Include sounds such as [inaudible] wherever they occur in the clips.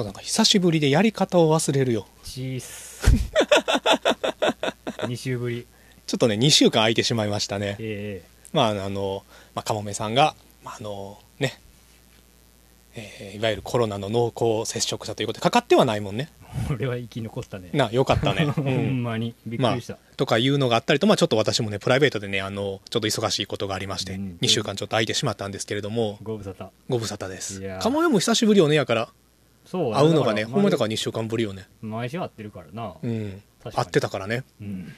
そうなんか久しぶりでやり方を忘れるよ。チース。2週ぶり。ちょっとね2週間空いてしまいましたね。えまああの、まあ、かもめさんが、まあ、あのね。えーいわゆるコロナの濃厚接触者ということでかかってはないもんね。え俺は生き残ったね。なよかったね、[laughs] うほんんまに。びっくまりした、あ、とかいうのがあったりと、まあ、ちょっと私もねプライベートでねあのちょっと忙しいことがありまして、うん2週間ちょっと空いてしまったんですけれども。ご無沙汰。ご無沙汰です。かもめも久しぶりよねやからそう会うのがねほんまだからら2週間ぶりよね。毎週会ってるからな。うん。会ってたからね。うん。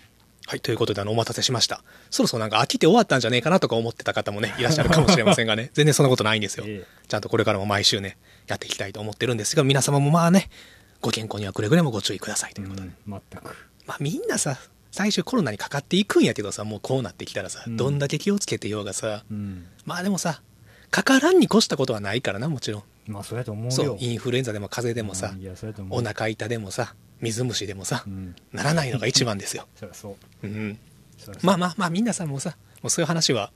はい、ということで、あの、お待たせしました。そろそろなんか飽きて終わったんじゃねえかなとか思ってた方もね、[laughs] いらっしゃるかもしれませんがね、全然そんなことないんですよ。[laughs] えちゃんとこれからも毎週ね、やっていきたいと思ってるんですが、皆様もまあね、ご健康にはくれぐれもご注意くださいとえいうことで。うん全く。まあみんなさ、最初コロナにかかっていくんやけどさ、もうこうなってきたらさ、うん。どんだけ気をつけてようがさ、うん。まあでもさ、かからんに越したことはないからな、もちろん。まあそうやと思うよ。そう、インフルエンザでも風邪でもさうん、いやそうやと思う。お腹痛でもさ、水虫でもさう、ん。ならないのが一番ですよ。[laughs] そりゃそう。うん。そまあまあまあみんなさもうさもうそういう話は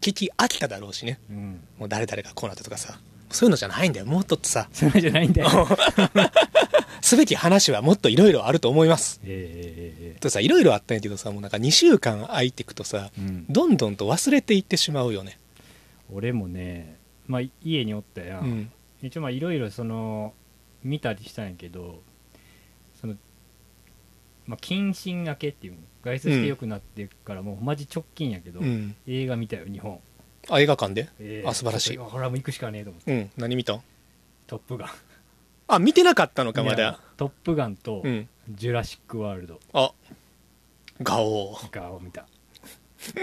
聞き飽きただろうしね。うん。もう誰々がこうなったとかさそういうのじゃないんだよ。もっとさ。それじゃないんだよ。すべき話はもっといろいろあると思います。えええええとさいろいろあったんやけどさもうなんか2週間空いていくとさえうん。どんどんと忘れていってしまうよね。俺もねまあ家におったや、うんん一応まあいろいろその見たりしたんやけどそのまあ謹慎明けっていうの外出してよくなってからもうマジ直近やけど、うん。映画見たよ日本、あ映画館で？えあ素晴らしい。ちょっとこれはもう行くしかねえと思って。うん。何見た「トップガン」あ見てなかったのかまいやだトップガン」とうん「ジュラシック・ワールド。あ。ガオ」がを見た。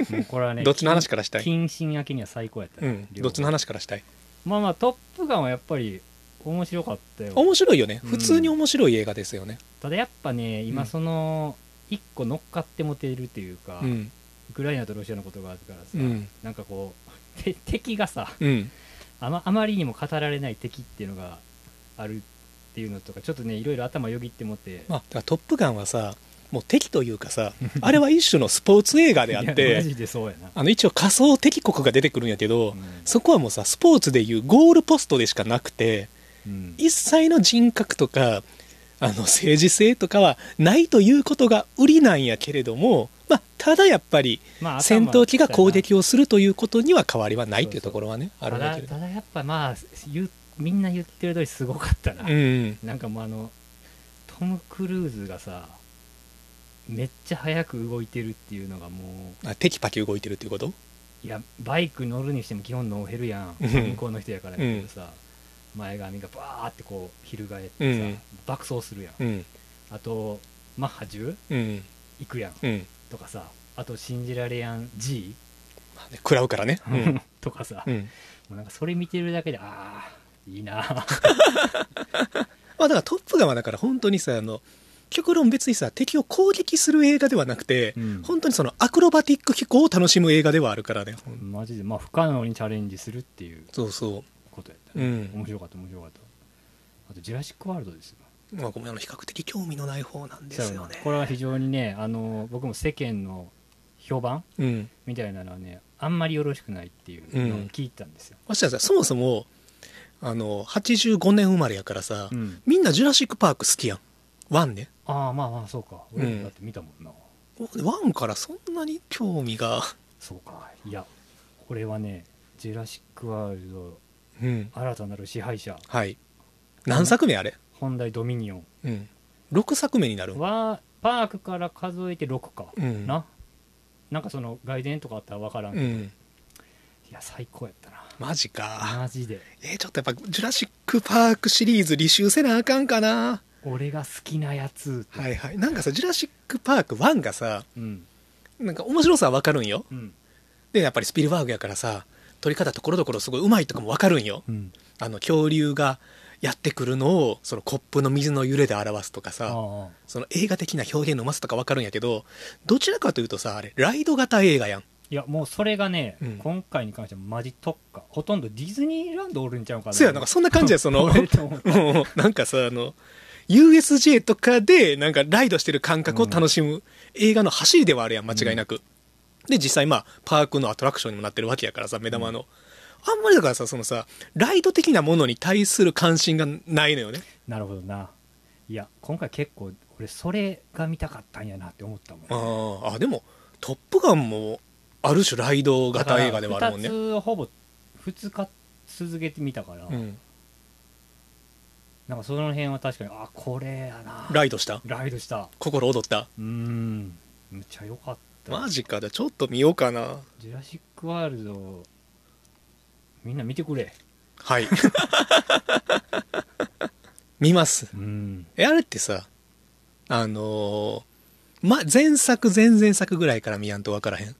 もうこれはね [laughs] どっちの話からしたい？謹慎明けには最高やったね、うん。両方。どっちの話からしたい？まあまあ「トップガン」はやっぱり面白かったよ。面白いよね。うん。普通に面白い映画ですよね。ただやっぱねうん。今その一個乗っかってもてるっていうか、うん。ウクライナとロシアのことがあるからさ、うん。なんかこう [laughs] て敵がさうん。あまあまりにも語られない敵っていうのがあるっていうのとかちょっとねいろいろ頭よぎってもって、まあ、だからトップガンはさもう敵というかさあれは一種のスポーツ映画であってあの一応仮想敵国が出てくるんやけど、うん。そこはもうさスポーツでいうゴールポストでしかなくてうん。一切の人格とかあの政治性とかはないということが売りなんやけれども、まあ、ただやっぱりまあ戦闘機が攻撃ををするということには変わりはないっていうところはねあるんだけれど。ただやっぱまあみんな言ってる通りすごかったな、うん。なんかもうあのトム・クルーズがさめっちゃ速く動いてるっていうのがもうあテキパキ動いてるっていうこと？いやバイク乗るにしても基本ノーヘルやんうん。向こうの人やからやけどさ、前髪がバーってこう翻ってさ、うん。爆走するやん、うん。あとマッハ10うん。行くやん。うん。とかさあと信じられやん G、食らうからね。うん、[laughs] とかさ、うん。もうなんかそれ見てるだけでああいいな [laughs] まあだからトップガンはだから本当にさあの極論別にさ敵を攻撃する映画ではなくて、うん。本当にそのアクロバティック飛行を楽しむ映画ではあるからねマジでまあ不可能にチャレンジするっていうそうそことやったう、ね、うん。面白かった面白かった。あと「ジュラシック・ワールド」ですよ。まあ、ごめんあの比較的興味のない方なんですよね。これは非常にねあの僕も世間の評判うん。みたいなのはねあんまりよろしくないっていうのを聞いたんですよ、ましてやさそもそもあの85年生まれやからさ、うん。みんなジュラシック・パーク好きやんワンね。ああまあまあそうか。俺うん。だって見たもんな、ワンからそんなに興味が。そうか。いやこれはね「ジュラシック・ワールドうん。新たなる支配者。はい。何作目あれ？本題ドミニオン。うん。6作目になる」はパークから数えて6か、うん。な？なんかその外伝とかあったら分からんけど、いうん。や最高やったな。マジか。マジで。えーちょっとやっぱジュラシック・パークシリーズ履修せなあかんかな俺が好きなやつ。はいはい。なんかさジュラシック・パーク1がさうん。なんか面白さは分かるんよ。うん。でやっぱりスピルバーグやからさ撮り方ところどころすごいうまいとかも分かるんよ。うん。あの恐竜がやってくるのをそのコップの水の揺れで表すとかあさあその映画的な表現のうまさとか分かるんやけどどちらかというとさあれライド型映画やん。いやもうそれがね、うん。今回に関してはマジ特化ほとんどディズニーランドおるんちゃうかな。そうやなんかそんな感じやその [laughs] [laughs] なんかさあの USJ とかでなんかライドしてる感覚を楽しむ映画の走りではあるやん間違いなく、で実際まあパークのアトラクションにもなってるわけやからさ目玉の、あんまりだからさそのさライド的なものに対する関心がないのよね。なるほどな。いや今回結構俺それが見たかったんやなって思ったもん。あーあでも「トップガン」もある種ライド型映画ではあるもんね。2つほぼ2日続けてみたから、うん、なんかその辺は確かにあこれやな。ライドした？ライドした。心躍った？うーんむっちゃ良かった。マジかじゃあちょっと見ようかな。ジュラシック・ワールドみんな見てくれ。はい。見ます。うん。えあれってさあのーま前作前々作ぐらいから見やんと分からへん？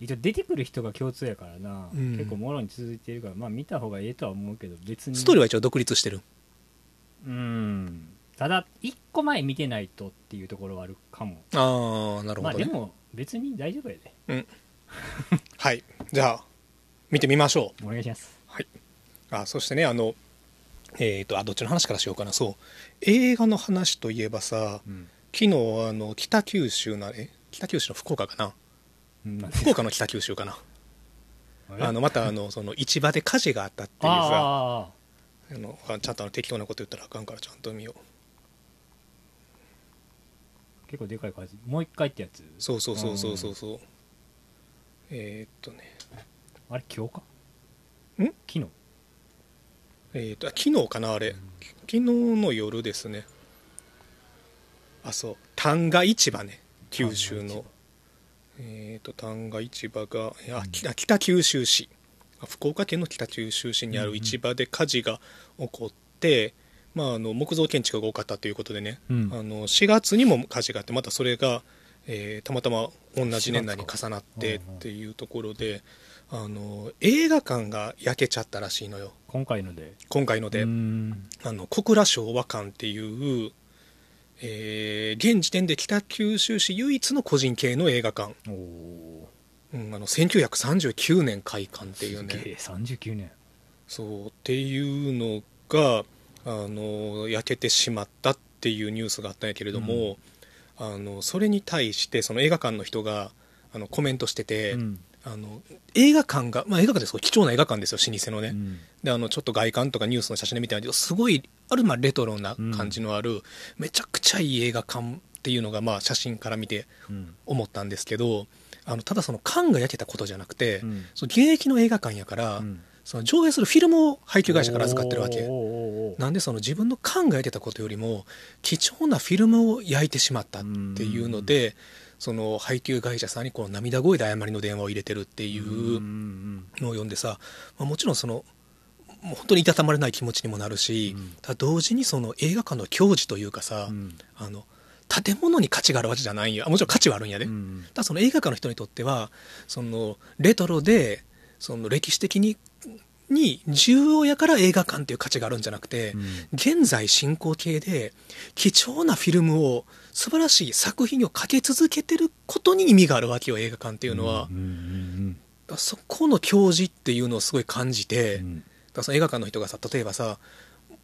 一応出てくる人が共通やからな、うん。結構もろに続いてるからまあ見た方がええとは思うけど別に。ストーリーは一応独立してるうん。ただ1個前見てないとっていうところはあるかも。ああなるほどね、まあでも別に大丈夫やで。はい。じゃあ見てみましょう。お願いします。あそしてねあのえっ、とあどっちの話からしようかな。そう。映画の話といえばさうん。昨日あの北九州なえ？北九州の福岡かな？うん福岡の北九州かな。ああのまたあのその市場で火事があったっていうさああのあちゃんとあの適当なこと言ったらあかんからちゃんと見よう。ー結構でかい感じ。もう一回ってやつ？そうそうそうそうそう。そうえーっとね。あれ今日か？ん？昨日。えーっとあ昨日かなあれ。昨日の夜ですね。あそう。旦過市場ね。九州の。えーっと旦過市場がいやき北九州市。あ福岡県の北九州市にある市場で火事が起こって、まあ、あの木造建築が多かったということでね、うん。あの4月にも火事があってまたそれが、えーたまたま同じ年内に重なってっていうところであの映画館が焼けちゃったらしいのよ。今回ので。今回ので、あの小倉昭和館っていう、えー現時点で北九州市唯一の個人系の映画館、うん、あの1939年開館っていうね。すげえ39年。そうっていうのがあの焼けてしまったっていうニュースがあったんやけれども、あのそれに対してその映画館の人があのコメントしてて、うん。あの映画館が、まあ、映画館ですごい貴重な映画館ですよ老舗のね、うん。であのちょっと外観とかニュースの写真で見てみるとすごいあるまあレトロな感じのある、めちゃくちゃいい映画館っていうのがまあ写真から見てうん。思ったんですけどあのただその缶が焼けたことじゃなくて、うん。その現役の映画館やから、うん。その上映するフィルムを配給会社から預かってるわけなんでその自分の缶が焼けたことよりも貴重なフィルムを焼いてしまったっていうので、その配給会社さんにこの涙声で誤りの電話を入れてるっていううん。のを読んでさ、まあ、もちろんそのもう本当にいたたまれない気持ちにもなるし、うん。ただ同時にその映画館の矜持というかさ、うん。あの建物に価値があるわけじゃないんやもちろん価値はあるんやで、うん。ただその映画館の人にとってはそのレトロでその歴史的にに重要やから映画館っていう価値があるんじゃなくて、うん。現在進行形で貴重なフィルムを素晴らしい作品をかけ続けてることに意味があるわけよ映画館っていうのは、うんうんだからそこの矜持っていうのをすごい感じて、うん。だその映画館の人がさ例えばさ、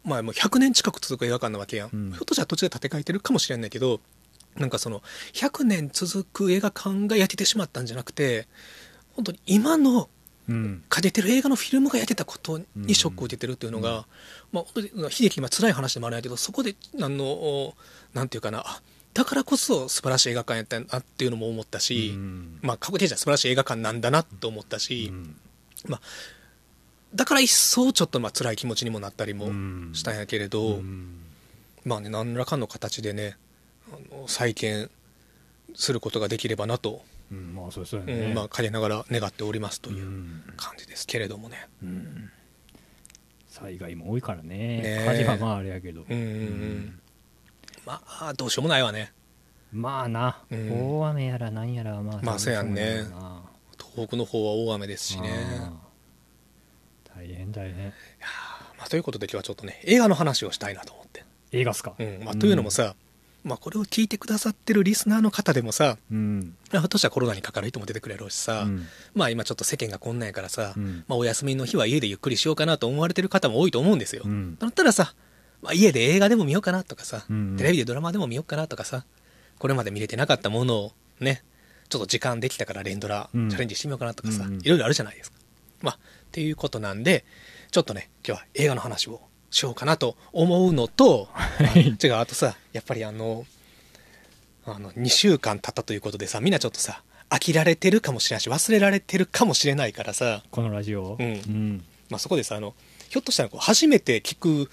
まあ、もう100年近く続く映画館なわけやん、うん。ひょっとしたら途中で建て替えてるかもしれないけどなんかその100年続く映画館が焼けてしまったんじゃなくて本当に今のうん。かけてる映画のフィルムが焼けたことにショックを受けてるっていうのが、うん。まあ、本当に悲劇まあ辛い話でもあるんやけどそこであのなんていうかなあだからこそ素晴らしい映画館やったなっていうのも思ったし、うん。まあ過去形じゃ素晴らしい映画館なんだなと思ったし、うんだから一層ちょっとまあ辛い気持ちにもなったりもうん。したんやけれど、うん。まあね何らかの形でねあの再建することができればなと、うんまあそうそうやうねんまあ陰ながら願っておりますといううん。感じですけれどもね。うん。災害も多いからね。ねえ。火事はまああれやけど。うんうんうん。まあどうしようもないわね。まあな。うん。大雨やらなんやらはまあまあそうやんね。東北の方は大雨ですしね。大変大変まあ、ということで今日はちょっとね映画の話をしたいなと思って。映画っすか？うんまあ、というのもさ、まあ、これを聞いてくださってるリスナーの方でもさうん。ひょっとしたらコロナにかかる人も出てくれるしさ、うん。まあ今ちょっと世間がこんなんやからさ、うん。まあ、お休みの日は家でゆっくりしようかなと思われてる方も多いと思うんですよ。うん。だったらさ、まあ、家で映画でも見ようかなとかさ、うんテレビでドラマでも見ようかなとかさこれまで見れてなかったものをねちょっと時間できたから連ドラチうん。ャレンジしてみようかなとかさ、うんうん。いろいろあるじゃないですか。まあっていうことなんでちょっとね今日は映画の話をしようかなと思うのと、い。違う、あとさ、やっぱりあの、あの、2週間経ったということでさ、みんなちょっとさ、飽きられてるかもしれないし、忘れられてるかもしれないからさ、このラジオうん。うん。まあ、そこでさあのひょっとしたらこう初めて聞く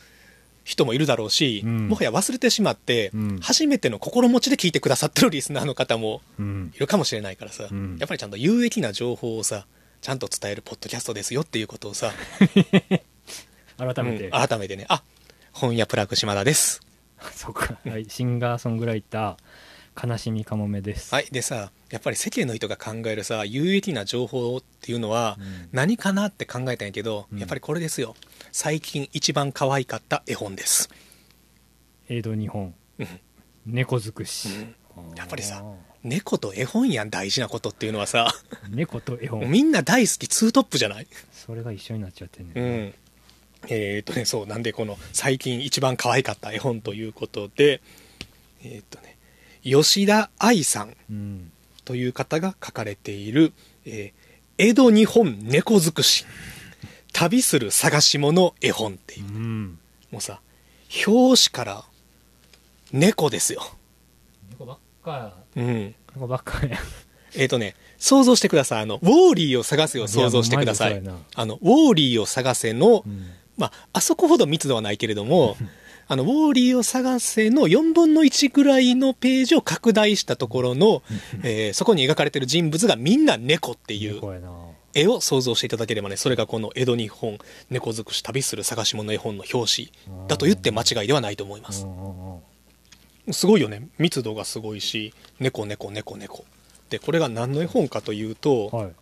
人もいるだろうし、うん。もはや忘れてしまって、うん。初めての心持ちで聞いてくださってるリスナーの方もうん。いるかもしれないからさ、うん。やっぱりちゃんと有益な情報をさちゃんと伝えるポッドキャストですよっていうことをさ [laughs] 改めて、うん改めてね。あ本屋プラグ島田です。[laughs] そっか、はい、シンガーソングライター悲しみかもめです。はい。でさやっぱり世間の人が考えるさ有益な情報っていうのはうん。何かなって考えたんやけど、うん。やっぱりこれですよ。最近一番可愛かった絵本です、江戸日本うん。猫尽くし、やっぱりさあ猫と絵本やん大事なことっていうのはさー猫と絵本。みんな大好きツートップじゃない？それが一緒になっちゃってんねうん。えーっとねそうなんでこの最近一番可愛かった絵本ということでえーっとね吉田愛さんうん。という方が書かれている「えー江戸日本猫尽くし旅する探し物絵本」っていう。うん。もうさ表紙から猫ですよか。うん猫ばっかやえっ、とね、想像してください。あの、ウォーリーを探せを想像してください。いあの、ウォーリーを探せの、うん。まあ、あそこほど密度はないけれども、あの、ウォーリーを探せの4分の1ぐらいのページを拡大したところの、えーそこに描かれている人物がみんな猫っていう絵を想像していただければね、それがこの江戸日本猫尽くし旅する探し物絵本の表紙だと言って間違いではないと思います。う。んうんうんすごいよね。密度がすごいし、猫猫猫猫。で、これが何の絵本かというと、はい。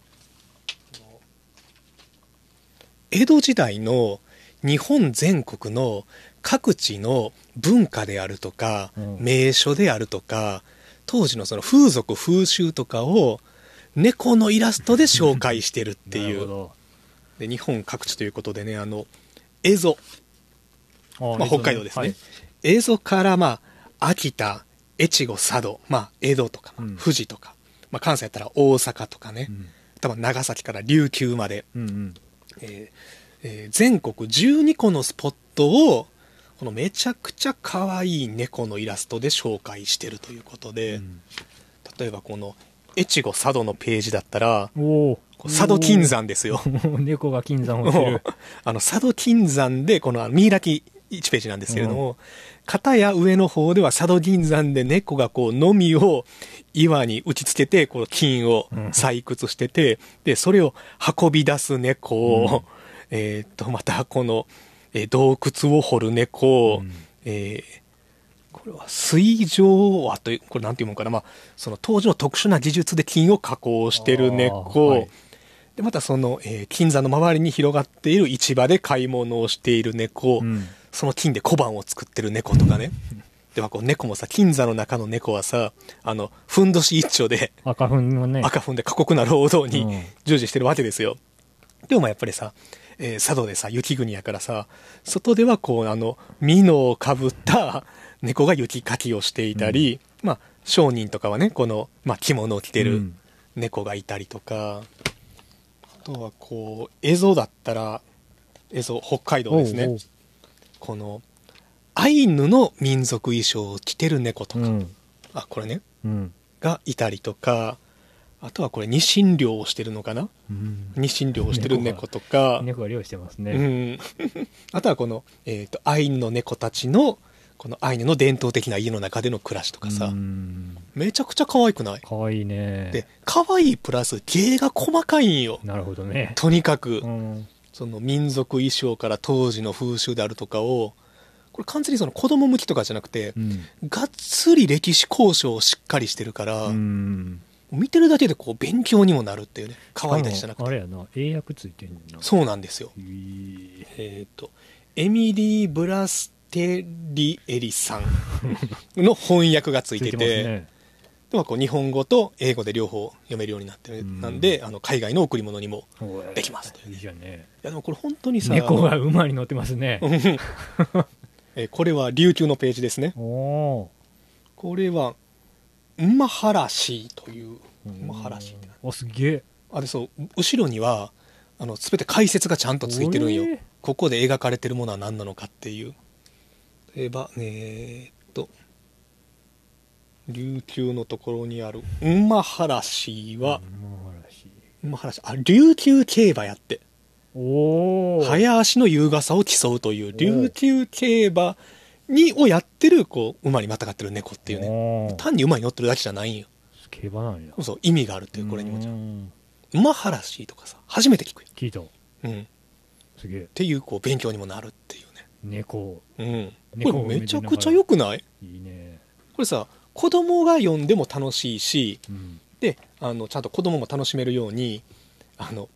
江戸時代の日本全国の各地の文化であるとか、うん。名所であるとか当時のその風俗風習とかを猫のイラストで紹介してるっていう。で日本各地ということでねあの蝦夷、まあ、北海道ですね、蝦夷からまあ秋田越後佐渡、まあ、江戸とか、富士とか、まあ、関西やったら大阪とかね、うん。多分長崎から琉球まで。うんうん。えーえー全国12個のスポットをこのめちゃくちゃ可愛い猫のイラストで紹介してるということで、うん。例えばこの越後佐渡のページだったら佐渡金山ですよ。猫が金山をしてる。[laughs] あの佐渡金山でこの見開き1ページなんですけれども、片や上の方では佐渡金山で猫がこうのみを岩に打ちつけてこの金をうん。採掘してて、でそれを運び出す猫を、えーっとまたこの、えー洞窟を掘る猫、うん。えーこれは水上はというこれなんていうもんかな、まあ、その当時の特殊な技術で金を加工してる猫、はい。でまたその、えー金山の周りに広がっている市場で買い物をしている猫、うんその金で小判を作ってる猫とかね。[laughs] ではこう猫もさ金山の中の猫はさあのふんどし一丁で赤粉のね。赤ふんで過酷な労働にうん。従事してるわけですよ。でもまあやっぱりさ、えー佐渡でさ、雪国やからさ、外ではこう、あの、ミノをかぶった猫が雪かきをしていたり、まあ、商人とかはね、この、まあ、着物を着てるうん。猫がいたりとか、あとはこう、映像だったら、映像、北海道ですね。おうおうこの、アイヌの民族衣装を着てる猫とか、うん。あ、これね、うん。がいたりとか、あとはこれ、ニシン漁をしてるのかな。うん。ニシン漁をしてる猫とか、猫。が漁してますうねん、[laughs] あとはこの、えー、とアイヌの猫たちのこのアイヌの伝統的な家の中での暮らしとかさ、うん。めちゃくちゃ可愛くない？かわいいね。で可愛いプラス芸が細かいんよ。なるほどね。とにかく、うんその民族衣装から当時の風習であるとかをこれ完全にその子供向きとかじゃなくて、うん。がっつり歴史交渉をしっかりしてるから、うん。見てるだけでこう勉強にもなるっていうね可愛いだけじゃなくて。あれやな英訳ついてんの？そうなんですよ。えっ、と、エミリー・ブラステリエリさんの翻訳がついてて、[laughs] でもこう日本語と英語で両方読めるようになってる、うん。なんで、あの海外の贈り物にも。できます。といいいじゃんね。いやでもこれ本当にさ、猫が馬に乗ってますね。うん。えーこれは琉球のページですね。これは、ウマハラシという、ウマハラシってなおすげえ。あでそう後ろにはあの全て解説がちゃんとついてるんよ。ここで描かれてるものは何なのかっていう。例えばえー琉球のところにある馬原市は、馬原市。あ琉球競馬やって。おお早足の優雅さを競うという琉球競馬にをやってるこう馬にまたがってる猫っていうね。ね単に馬に乗ってるだけじゃないんよ。競馬なんや。そう意味があるっていうこれにもちろん。うん。馬原市とかさ初めて聞くよ、聞いた。うん、っすげえ。ていうこう勉強にもなるっていう猫。ね、うん、猫これめちゃくちゃ良くない？いいね。これさ子供が読んでも楽しいしうん。であのちゃんと子供も楽しめるようにあの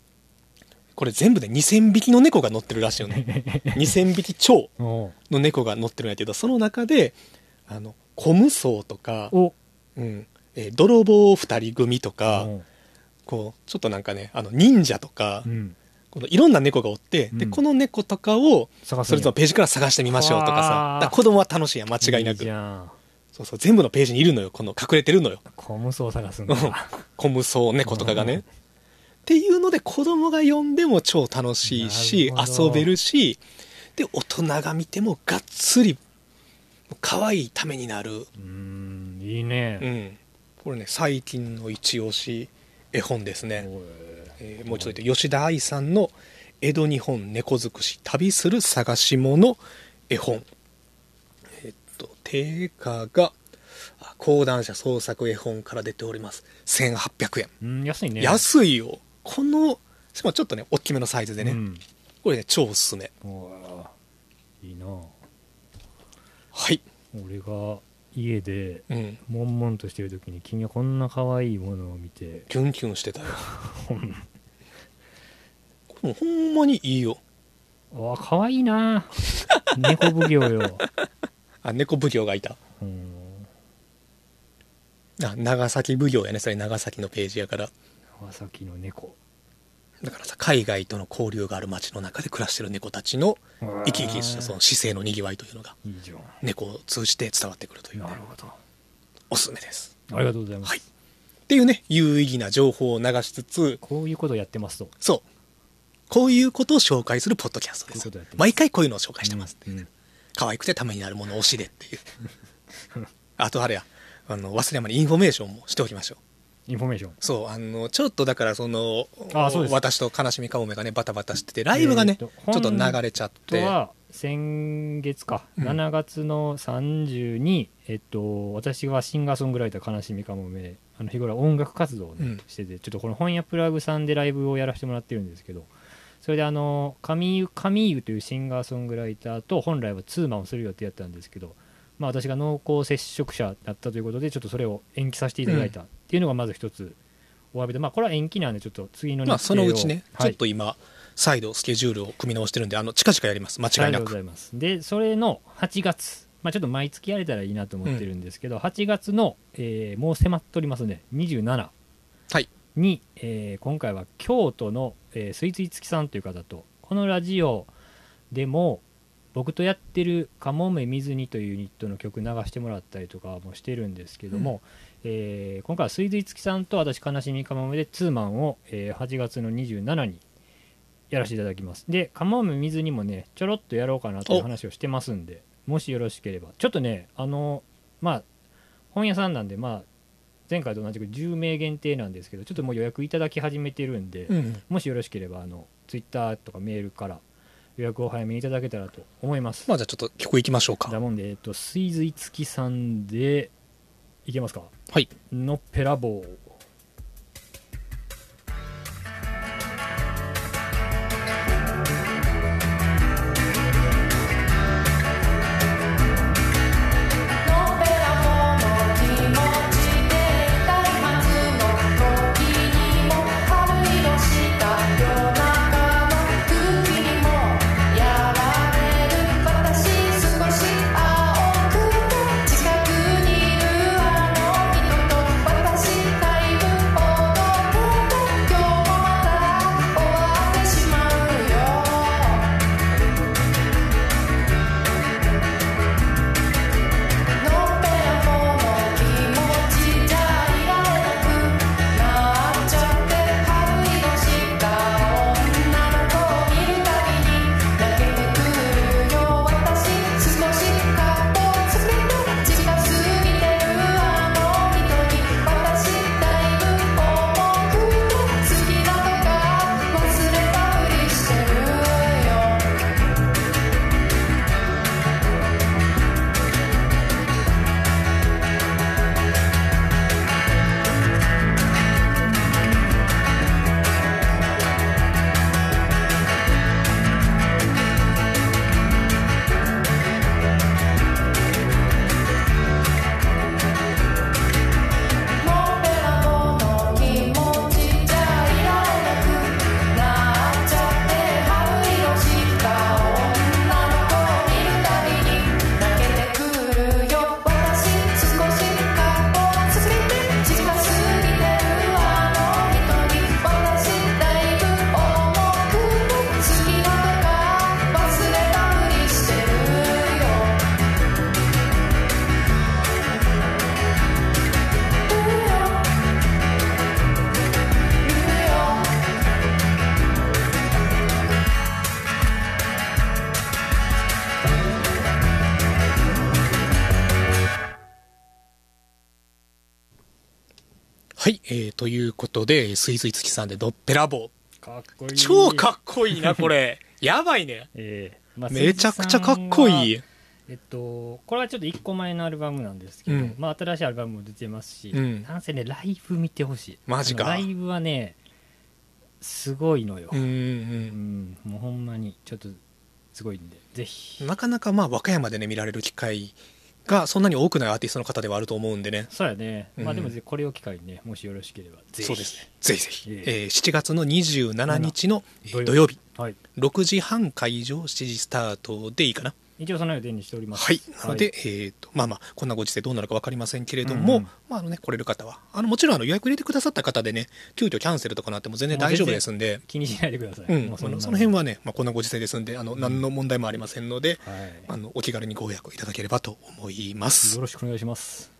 これ全部で2000匹の猫が乗ってるらしいよね。[laughs] 2000匹超おの猫が乗ってるんやけどその中であのコムソウとか、お。うん。えー泥棒2人組とか、おこうちょっとなんかねあの忍者とか、うん。このいろんな猫がおって、でうん。この猫とかをそれぞれページから探してみましょうとかさ。子供は楽しいやん間違いないくじゃんそうそう全部のページにいるのよ。この隠れてるのよ。コムソを探すんだ。コムソウ猫とかがね、うんっていうので子供が読んでも超楽しいし遊べるしで大人が見てもがっつり可愛いためになる、うんいいうねん、これね最近の一押し絵本ですね、えーもう一度言って吉田愛さんの「江戸日本猫尽くし旅する探し物絵本」えっと定価があ講談社創作絵本から出ております。1800円。うん安いね。安いよ。このしかもちょっとね大きめのサイズでね、うん。これね超おすすめ。おいいいな。はい、俺が家でうん、悶々としてる時に君はこんな可愛いものを見て。キュンキュンしてたよ。[laughs] これもほんまにいいよ。わ可愛いな。猫奉行よあ猫奉行がいた。うん。あ長崎奉行やね。それ長崎のページやから。長崎の猫。だからさ海外との交流がある街の中で暮らしてる猫たちの生き生きしたその姿勢のにぎわいというのが猫を通じて伝わってくるという、ねなる、ほど。おすすめです。ありがとうございます、はい。っていうね有意義な情報を流しつつこういうことをやってますと。そう。こういうことを紹介するポッドキャストです。毎回こういうのを紹介してますっていうね、うん可愛くてためになるものを推しでっていう。[laughs] あとあれや。あの忘れ山にインフォメーションもしておきましょう。インフォメーション？そうあのちょっとだからそのあそうです。私と悲しみかもめがねバタバタしててライブがね、えーとちょっと流れちゃって。先月か、うん。7月の30に、えっと、私がシンガーソングライター悲しみかもめあの日頃音楽活動をね、うん。しててちょっとこの本屋プラグさんでライブをやらせてもらってるんですけどそれであの上湯上湯というシンガーソングライターと本来はツーマンをする予定だったんですけど、まあ、私が濃厚接触者だったということでちょっとそれを延期させていただいたっていうのがまず一つお詫びで、まあ、これは延期なんでちょっと次の日程をまあそのうちね、はい。ちょっと今再度スケジュールを組み直してるんであの近々やります。間違いなく。でそれの8月、まあ、ちょっと毎月やれたらいいなと思ってるんですけど、8月の、えーもう迫っておりますね27はいに、えー今回は京都の、えー、スイーツいつきさんという方とこのラジオでも僕とやってる「かもめ水に」というユニットの曲流してもらったりとかもしてるんですけども、えー今回はスイーツいつきさんと私悲しみかもめでツーマンを、えー8月の27にやらせていただきます。でかもめ水にもねちょろっとやろうかなという話をしてますんでもしよろしければ。ちょっとねあのまあ本屋さんなんでまあ前回と同じく10名限定なんですけどちょっともう予約いただき始めてるんで、うん。もしよろしければあのツイッターとかメールから予約を早めにいただけたらと思います、まあじゃあちょっと曲いきましょうか。だもんで、えっと、スイズいつきさんでいけますか？はい。のっぺらぼうということで、スイスイ月さんでドッペラボ。かっこいい。超かっこいいな、[laughs] これ。やばいね。ええ。まあめちゃくちゃかっこいい。えっと、これはちょっと1個前のアルバムなんですけど、うん。まあ、新しいアルバムも出てますし、うん。なんせねライブ見てほしい。マジか。ライブはねすごいのよ、うんううん。んもうほんまにちょっとすごいんでぜひ。なかなかまあ和歌山でね見られる機会がそんなに多くないアーティストの方ではあると思うんでね。そうやね、まあうんでもぜこれを機会にねもしよろしければぜひ。そうですね。ぜひぜひ、ええ。ー7月の27日のえー土曜日。土曜日。はい。6時半会場7時スタートでいいかな一応その予定にしております。はい。なので、えー、とまあまあこんなご時世どうなるか分かりませんけれども、うんうん。まああのね、来れる方はあのもちろんあの予約入れてくださった方でね急遽キャンセルとかなっても全然大丈夫ですんで。気にしないでください、うん、そのその辺はね、まあ、こんなご時世ですんであの何の問題もありませんので、はい。あのお気軽にご予約いただければと思います。よろしくお願いします。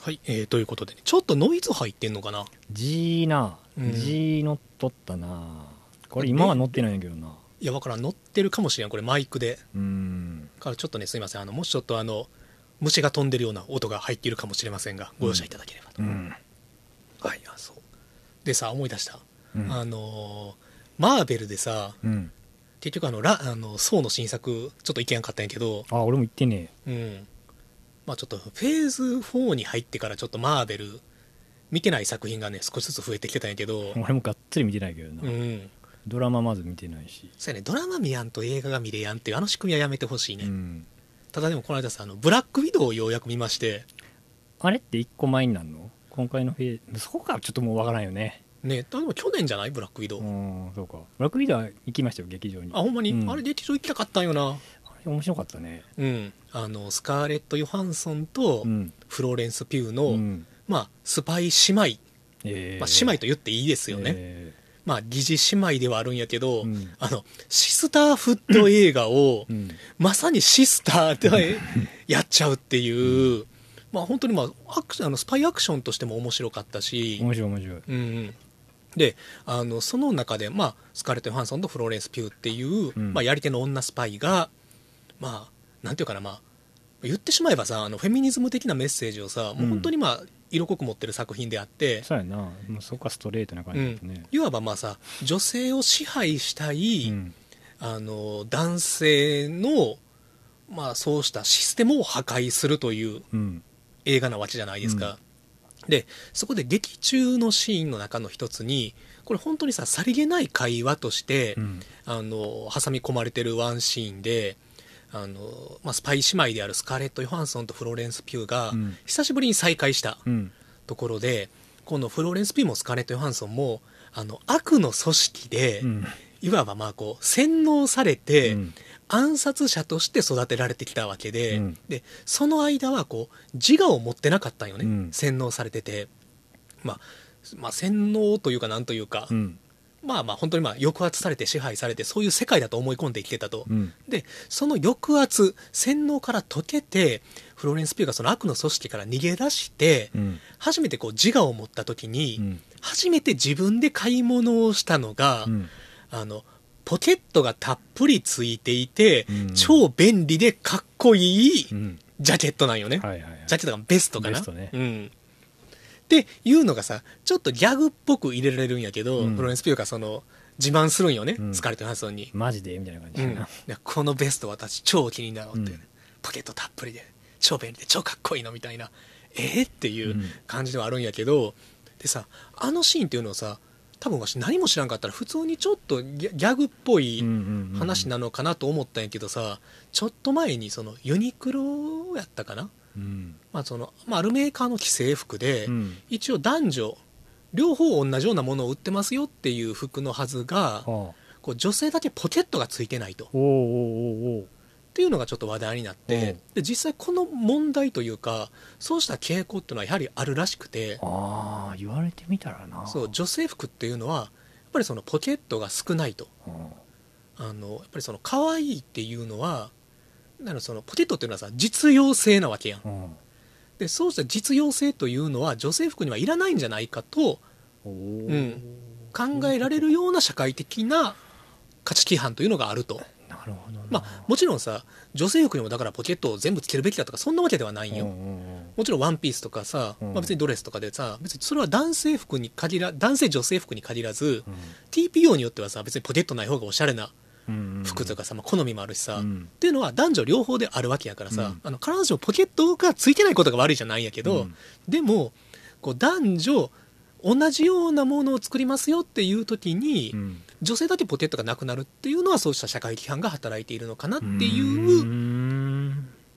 はい、えー、ということで、ね、ちょっとノイズ入ってんのかな？G な、うん。G 乗っとったな。これ今は乗ってないんやけどないやわからん。乗ってるかもしれん。これマイクで。うん。からちょっとねすいません。あのもしちょっとあの虫が飛んでるような音が入っているかもしれませんがご容赦いただければと、うん。はいあそう。でさ思い出した、うん。あのーマーベルでさうん。結局あのラあのソーの新作ちょっといけんかったんやけどあ俺も言ってねうん。まあちょっとフェーズ4に入ってからちょっとマーベル見てない作品がね少しずつ増えてきてたんやけど。俺もがっつり見てないけどな、うんドラマまず見てないし、そうやね。ドラマ見やんと映画が見れやんっていうあの仕組みはやめてほしいね、うん、ただでもこの間さあのブラックウィドウをようやく見まして。あれって1個前になるの？今回のフェそこかちょっともうわからんよね。ねでも去年じゃない？ブラックウィドウ、うんそうか。ブラックビデオは行きましたよ劇場に。あほんまに、うん。あれ劇場行きたかったんよな。あれ面白かったね。うん。あのスカーレット・ヨハンソンとうん。フローレンス・ピューの、うん。まあスパイ姉妹、えー。まあ、姉妹と言っていいですよね、えまあ疑似姉妹ではあるんやけど、うん。あのシスターフット映画を、ーうん。まさにシスターで [laughs] やっちゃうっていう、まあ本当にまあアクションあのスパイアクションとしても面白かったし、面白い面白い。うんうん、であのその中で、まあ、スカーレット・ヨハンソンとフローレンス・ピューっていう、うん。まあ、やり手の女スパイがまあなんていうかなまあ言ってしまえばさあのフェミニズム的なメッセージをさ、もう本当にまあ色濃く持ってる作品であって、そうやな。もうそこはストレートな感じだったね。いわばまあさ女性を支配したい、うん。あの男性の、まあ、そうしたシステムを破壊するといううん。映画なわけじゃないですか、でそこで劇中のシーンの中の一つにこれ本当にささりげない会話として、うん。あの挟み込まれてるワンシーンであの、まあ、スパイ姉妹であるスカーレット・ヨハンソンとフローレンス・ピューがうん。久しぶりに再会したうん。ところで、このフローレンス・ピューもスカーレット・ヨハンソンもあの悪の組織で、うん。いわばまあこう洗脳されて、うん。暗殺者として育てられてきたわけで,、うん。でその間はこう自我を持ってなかったんよね、うん。洗脳されてて、まあ、まあ洗脳というかなんというか、うんまあまあ本当にまあ抑圧されて支配されてそういう世界だと思い込んで生きてたと、うん。でその抑圧洗脳から解けてフローレンス・ピューがその悪の組織から逃げ出して、うん。初めてこう自我を持った時に、うん。初めて自分で買い物をしたのが、うん。あのポケットがたっぷりついていて、うん。超便利でかっこいいうん。ジャケットなんよね、はいはいはい。ジャケットがベストかな。ね。うんっていうのがさちょっとギャグっぽく入れられるんやけど、うん。フロレンス・ピューがその自慢するんよね、うん。スカーレット・ハンソンに、マジでみたいな感じうん。このベスト私超気になろうって、う。ん。ポケットたっぷりで超便利で超かっこいいのみたいな。えー、っていううん。感じではあるんやけどでさあのシーンっていうのをさ多分わし何も知らんかったら普通にちょっとギャグっぽい話なのかなと思ったんやけどさちょっと前にそのユニクロやったかな、うんまあそのまあ、あるメーカーの既製服で、うん。一応男女両方同じようなものを売ってますよっていう服のはずがはあ。こう女性だけポケットがついてないと。っていうのがちょっと話題になって、うん。で実際この問題というかそうした傾向っていうのはやはりあるらしくて。ああ言われてみたらな。そう女性服っていうのはやっぱりそのポケットが少ないと。うん。あのやっぱりその可愛いっていうのはだからそのポケットっていうのはさ実用性なわけやん。うん。でそうした実用性というのは女性服にはいらないんじゃないかとおうん。考えられるような社会的な価値規範というのがあると。ななるほどな。まあもちろんさ女性服にもだからポケットを全部つけるべきだとかそんなわけではないんよ、うんうんうん。もちろんワンピースとかさ、うん。まあ、別にドレスとかでさ別にそれは男性服に限ら男性女性服に限らず、TPO によってはさ別にポケットない方がおしゃれなうんうんうん服とかさ、まあ、好みもあるしさ、うん。っていうのは男女両方であるわけやからさ、うん。あの必ずしもポケットがついてないことが悪いじゃないんやけど、うん。でもこう男女同じようなものを作りますよっていう時に、うん。女性だけポケットがなくなるっていうのはそうした社会規範が働いているのかなっていう、うん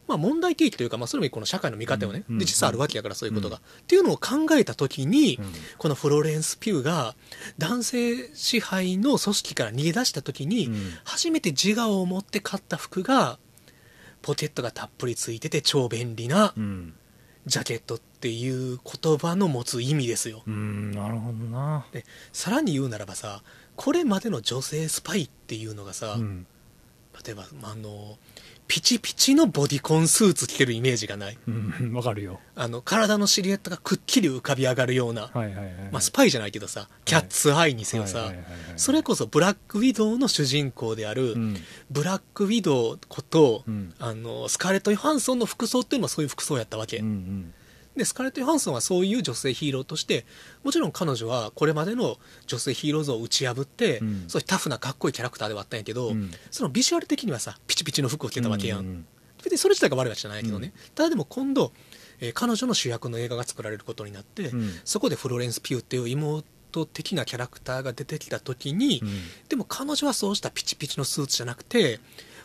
まあ、問題提起というか、まあ、それもこの社会の見方をね、うんで実際あるわけやからそういうことが、っていうのを考えた時に、うん。このフローレンス・ピューが男性支配の組織から逃げ出した時に、うん。初めて自我を持って買った服がポケットがたっぷりついてて超便利なうん。ジャケットっていう言葉の持つ意味ですよ。うんなるほどな。でさらに言うならばさこれまでの女性スパイっていうのがさ、うん。例えばあのピチピチのボディコンスーツ着てるイメージがない。うんわかるよ。あの体のシルエットがくっきり浮かび上がるような、はいはいはいまあ、スパイじゃないけどさキャッツアイにせよさ、はいはいはいはいそれこそブラックウィドウの主人公である、うん。ブラックウィドウこと、うん。あのスカーレット・ヨハンソンの服装っていうのはそういう服装やったわけ、うんうんでスカーレット・ヨハンソンはそういう女性ヒーローとしてもちろん彼女はこれまでの女性ヒーロー像を打ち破って、うん。そういうタフなかっこいいキャラクターではあったんやけど、うん。そのビジュアル的にはさピチピチの服を着てたわけやん、うん。うん別にそれ自体が悪いわけじゃないけどね、ただでも今度、えー彼女の主役の映画が作られることになって、うん。そこでフローレンス・ピューっていう妹的なキャラクターが出てきた時に、うん。でも彼女はそうしたピチピチのスーツじゃなくて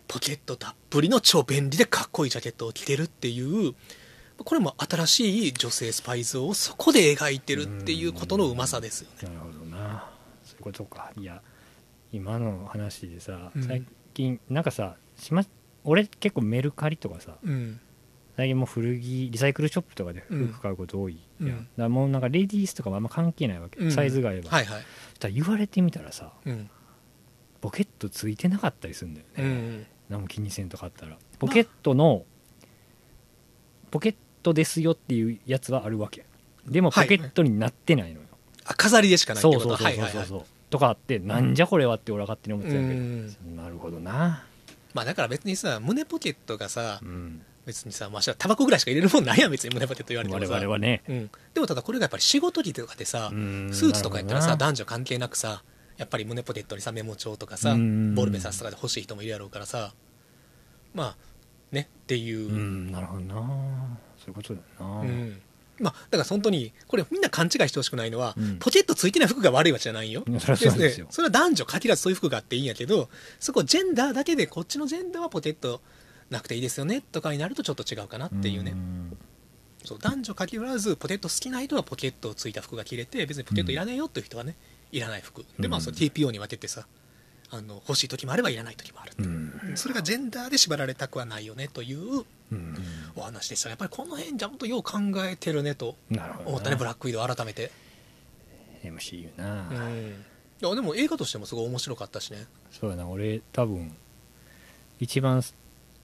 ポケットたっぷりの超便利でかっこいいジャケットを着てるっていうこれも新しい女性スパイ像をそこで描いてるっていうことのうまさですよね。なるほどな。そういうことか。いや今の話でさ、うん。最近なんかさしま俺結構メルカリとかさうん。最近もう古着リサイクルショップとかでうん。服買うこと多いうん。だからもうなんかレディースとかもあんま関係ないわけ、うん。サイズが合えば、はいはい、そしたら言われてみたらさうん。ポケットついてなかったりするんだよね、うん。何も気にせんとかあったら。ポケットの、ポケットですよっていうやつはあるわけ。でもポはい。ケットになってないのよ、あ飾りでしかないってこと？そうそうそうそうはいはいはい。とかあってなんじゃこれはって俺は勝手に思ってたけど、うん。なるほどな。まあだから別にさ胸ポケットがさうん。別にさまあタバコぐらいしか入れるもんないやん別に胸ポケット言われても我さ々はね。うん、でもただこれがやっぱり仕事着とかでさうん。スーツとかやったらさなるほどな男女関係なくさやっぱり胸ポケットにさメモ帳とかさうん。ボールペンサスとかで欲しい人もいるやろうからさ。まあねっていう。う、んなるほどなそういうことだよな、うん。まあだから本当にこれみんな勘違いしてほしくないのは、うん。ポケットついてない服が悪いわけじゃないよ。そりゃそうですよ。それは男女限らずそういう服があっていいんやけどそこジェンダーだけでこっちのジェンダーはポケットなくていいですよねとかになるとちょっと違うかなっていうね、ん。そう男女限らずポケット好きな人はポケットついた服が着れて別にポケットいらねえよっていう人はね、いらない服。でまあうんその TPO に分けてさあの欲しい時もあればいらない時もある、う。ん。それがジェンダーで縛られたくはないよねといううんお話でしたやっぱりこの辺ちゃんとよう考えてるねと。思ったねブラックウィドウ改めて、MCU な、うん。いやでも映画としてもすごい面白かったしね。そうやな。俺多分一番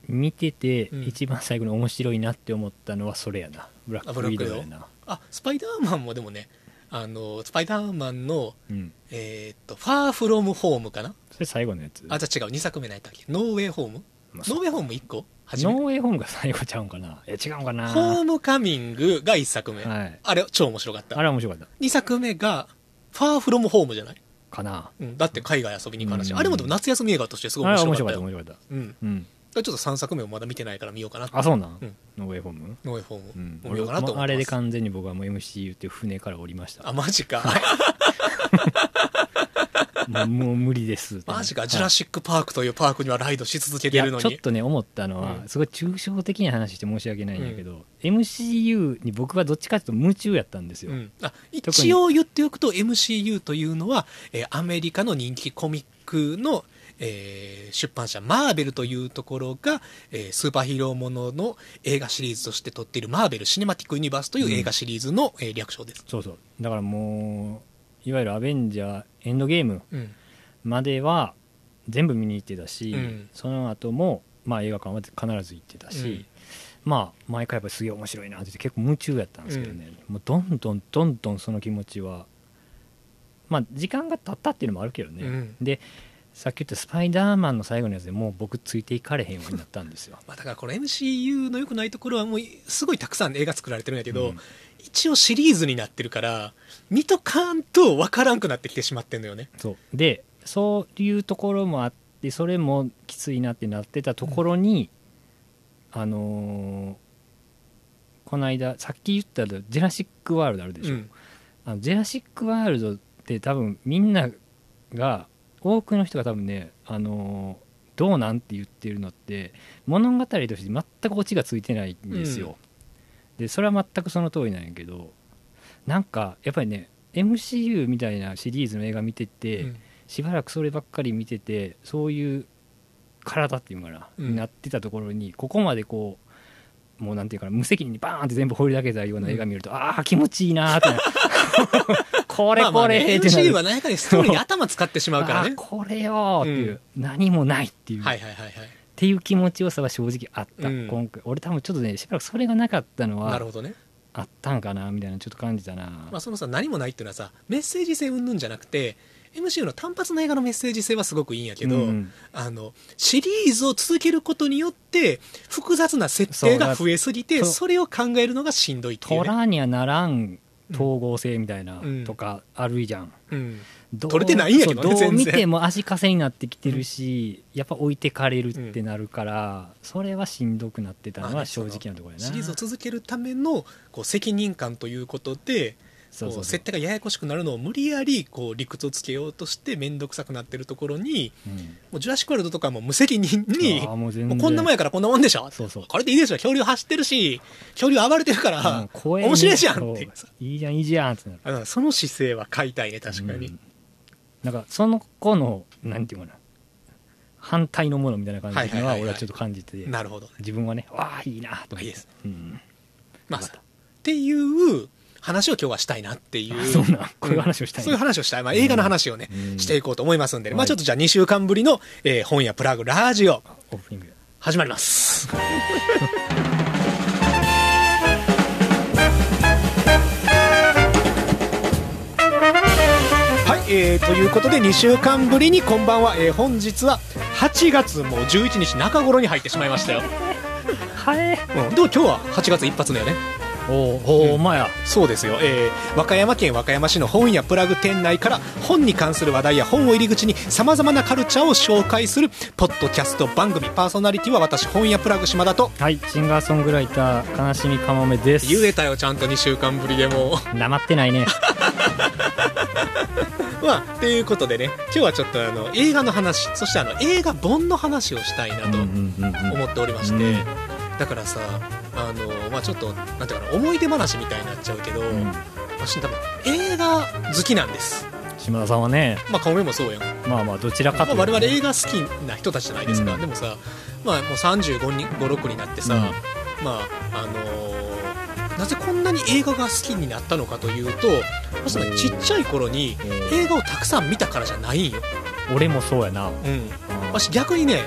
見ててうん。一番最後に面白いなって思ったのはそれやな。ブラックウィドウやな。あスパイダーマンもでもねあのスパイダーマンのうん。えーっとファーフロムホームかな？それ最後のやつ。あじゃあ違う。2作目何やったっけ？ノーウェイホームまあノーウェイホーム1個？ノーウェイホームが最後ちゃうんかな？え違うんかな？ホームカミングが1作目、はい。あれ超面白かった。あれは面白かった。2作目がファーフロムホームじゃない、かな。うん、だって海外遊びに行く話、うん。あれもでも夏休み映画としてすごい面白白かっよ。かったた面白かった。うん、ちょっと3作目もまだ見てないから見ようかなあそうなん、うん。ノーウェイホーム？ノーウェイホーム、うん。見ようかなと思あれで完全に僕はもう MCU っていう船から降りました。あマジか [laughs] [laughs] もう無理です。マジか、はいジュラシック・パークというパークにはライドし続けてるのに。ちょっとね思ったのは、うん。すごい抽象的な話して申し訳ないんだけど、MCU に僕はどっちかというと夢中やったんですよ、うん、あ一応言っておくと MCU というのは、えーアメリカの人気コミックの、えー出版社マーベルというところが、えースーパーヒーローものの映画シリーズとして撮っているマーベル・シネマティック・ユニバースという映画シリーズの、えー略称です、そうそう。だからもういわゆるアベンジャーエンドゲームうん。までは全部見に行ってたし、うん。その後もまあ映画館は必ず行ってたし、うん。まあ毎回やっぱりすげえ面白いなって結構夢中やったんですけどね、もうどんどんどんどんその気持ちはまあ時間が経ったっていうのもあるけどね、うん。でさっき言ったスパイダーマンの最後のやつでもう僕ついていかれへんようになったんですよ。[laughs] まあ、だからこの MCU の良くないところはもうすごいたくさん映画作られてるんやけど、うん。一応シリーズになってるから見とかんと分からんくなってきてしまってんのよね。そう。でそういうところもあってそれもきついなってなってたところに、あのーこの間さっき言ったジェラシック・ワールドあるでしょ、うん。あのジェラシック・ワールドって多分みんなが多くの人が多分ね、あのーどうなんって言ってるのって物語として全くオチがついてないんですよ、でそれは全くその通りなんやけどなんかやっぱりね MCU みたいなシリーズの映画見てて、うん。しばらくそればっかり見ててそういう体っていうのかな、うん。になってたところにここまでこうもうなんていうかな無責任にバーンって全部放り投げたような映画見ると、ああ気持ちいいなーってこれこれ。ってな MCU るは何やかにストーリーに頭使ってしまうからね。これよーっていう、何もないっていう、はいはいはいはい。っていう気持ちよさは正直あった、うん。今回。俺多分ちょっとねしばらくそれがなかったのはなるほどね、あったんかなみたいなちょっと感じたな、まあ、そのさ何もないっていうのはさメッセージ性云々じゃなくて MCU の単発の映画のメッセージ性はすごくいいんやけど、うんあのシリーズを続けることによって複雑な設定が増えすぎてそれを考えるのがしんどいっていうね、にはならん統合性みたいなうん。とかあるじゃん、うん、取れてないんやけどねどう見ても足かせになってきてるし、やっぱ置いてかれるってなるから、それはしんどくなってたのは正直なところやな、シリーズを続けるためのこう責任感ということでそうそう設定がややこしくなるのを無理やりこう理屈をつけようとして面倒くさくなってるところにうん。もうジュラシック・ワールドとかはもう無責任にもうこんなもんやからこんなもんでしょ。そうそう。これでいいでしょ。恐竜走ってるし恐竜暴れてるから、うん面白いじゃんって。いいいじゃんいいじゃんってなる。その姿勢は買いたいね確かに、うん。なんかその子のなんていうかな反対のものみたいな感じのは俺はちょっと感じてなるほど自分はねわあいいなと思って。いいです。うん。まあっていう話を今日はしたいなっていう。あそうなん。こういう話をしたいそういう話をしたい、まあ、映画の話をね、うん。していこうと思いますんでね、まあ、はいちょっとじゃあ2週間ぶりの、えー本屋プラグラジオ。オープニング。始まります。[laughs] はい、えーということで2週間ぶりにこんばんは、えー本日は8月もう11日中頃に入ってしまいましたよ、[laughs] はえうん、でも今日は8月一発だよねおおおお前や。そうですよ、えー和歌山県和歌山市の本屋プラグ店内から本に関する話題や本を入り口にさまざまなカルチャーを紹介するポッドキャスト番組パーソナリティは私本屋プラグ島田とはいシンガーソングライター悲しみかもめです。言えたよちゃんと2週間ぶりでも。なまってないね。[laughs] まあということでね今日はちょっとあの映画の話そしてあの映画本の話をしたいなとうんうんうんうん。思っておりまして、うん。だからさあの、まあ、ちょっとなんていうかな思い出話みたいになっちゃうけど、うん。私多分映画好きなんです。島田さんはねまあ顔目もそうやん。まあまあどちらかまあ、というと我々映画好きな人たちじゃないですか、うん。でもさ、まあ、もう35に56になってさ、うん。まああのーなぜこんなに映画が好きになったのかというとまちっちゃい頃に映画をたくさん見たからじゃないんよ、俺もそうやな。うん、私逆にね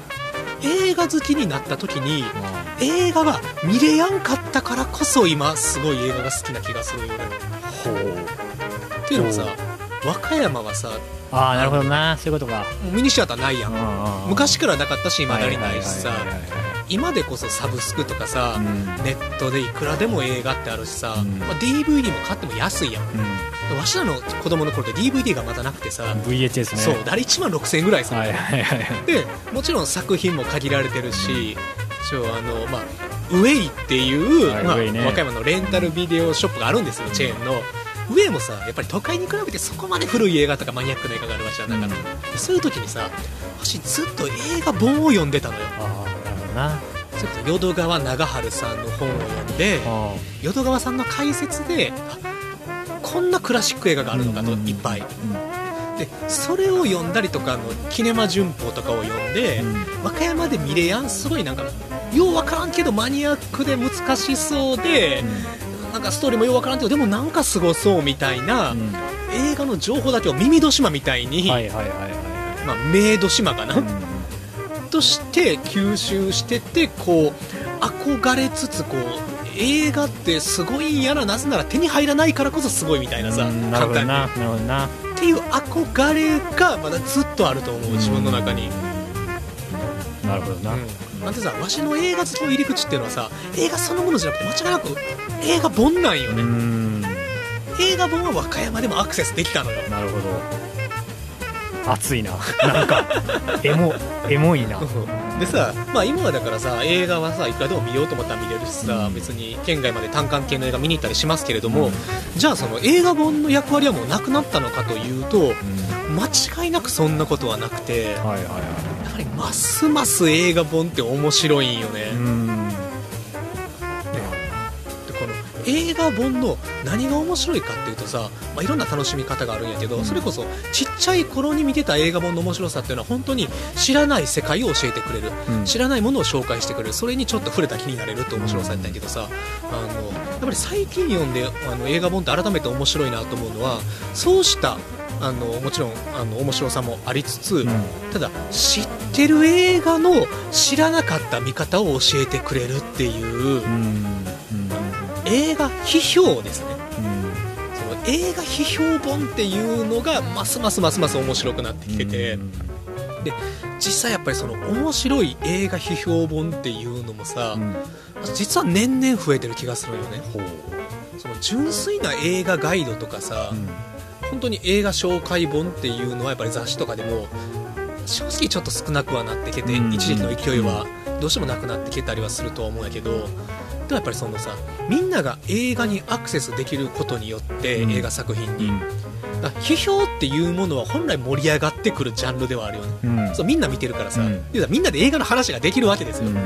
映画好きになった時にあ映画が見れやんかったからこそ今すごい映画が好きな気がするよね。ほう。っていうのもさ和歌山はさああなるほどな。そういうことか。ミニシアターないやん。昔からなかったし今だにないしさ。今でこそサブスクとかさ、うん。ネットでいくらでも映画ってあるしさ、うん。まあ、DVD も買っても安いやん。わしらの子供の頃って DVD がまだなくてさ、うん。VHS ね。そうあれ1万6000円ぐらいするのはいはいはいはい。でもちろん作品も限られてるし、一応あの、まあ、ウェイっていう、まあはいウェイね。和歌山のレンタルビデオショップがあるんですよ、チェーンの。ウェイもさやっぱり都会に比べてそこまで古い映画とかマニアックな映画があるわけじゃなかった、でそういう時にさ私ずっと映画本を読んでたのよ。ああなるほどな。それこそ淀川長春さんの本を読んであ淀川さんの解説であこんなクラシック映画があるのかとうん。いっぱい。うんでそれを読んだりとかあのキネマ旬報とかを読んで、和歌山で見れやんすごいなんかようわからんけどマニアックで難しそうで、なんかストーリーもようわからんけどでもなんかすごそうみたいな、うん。映画の情報だけを耳戸島みたいに、はいはいはいはいまあ、メイド島かな、うん。として吸収しててこう憧れつつこう映画ってすごいんやななぜなら手に入らないからこそすごいみたいなさ、簡単に。ななるほどなっっていう憧れがまだずっとあると思う自分の中に、なるほどな、うん、なんてさわしの映画好きの入り口っていうのはさ映画そのものじゃなくて間違いなく映画本なんようね、ん。映画本は和歌山でもアクセスできたのよ。なるほど。熱いな。なんかエモエモいな [laughs] でさ、まあ、今はだからさ映画はさいくらでも見ようと思ったら見れるしさ、うん。別に県外まで単館系の映画見に行ったりしますけれども、じゃあその映画本の役割はもうなくなったのかというとうん。間違いなくそんなことはなくてやはいはい。ははりますます映画本って面白いんよね、映画本の何が面白いかっていうとさ、まあ、いろんな楽しみ方があるんやけど、うん。それこそちっちゃい頃に見てた映画本の面白さっていうのは本当に知らない世界を教えてくれるうん。知らないものを紹介してくれるそれにちょっと触れた気になれるって面白さやったんやけどさ、あのやっぱり最近読んであの映画本って改めて面白いなと思うのはそうしたあのもちろんあの面白さもありつつ、うん。ただ知ってる映画の知らなかった見方を教えてくれるっていう、うんうん映画批評ですね。うん。その映画批評本っていうのがますますますます面白くなってきてて、うん実際やっぱりその面白い映画批評本っていうのもさ、うん。実は年々増えてる気がするよね。その純粋な映画ガイドとかさ、うん。本当に映画紹介本っていうのはやっぱり雑誌とかでも正直ちょっと少なくはなってきて、うん。一時期の勢いはどうしてもなくなってきたりはするとは思うんやけどでもやっぱりそのさみんなが映画にアクセスできることによって、うん。映画作品に、うん。批評っていうものは本来盛り上がってくるジャンルではあるよね。うん。そうみんな見てるからさ、うん。みんなで映画の話ができるわけですよ、うん。っ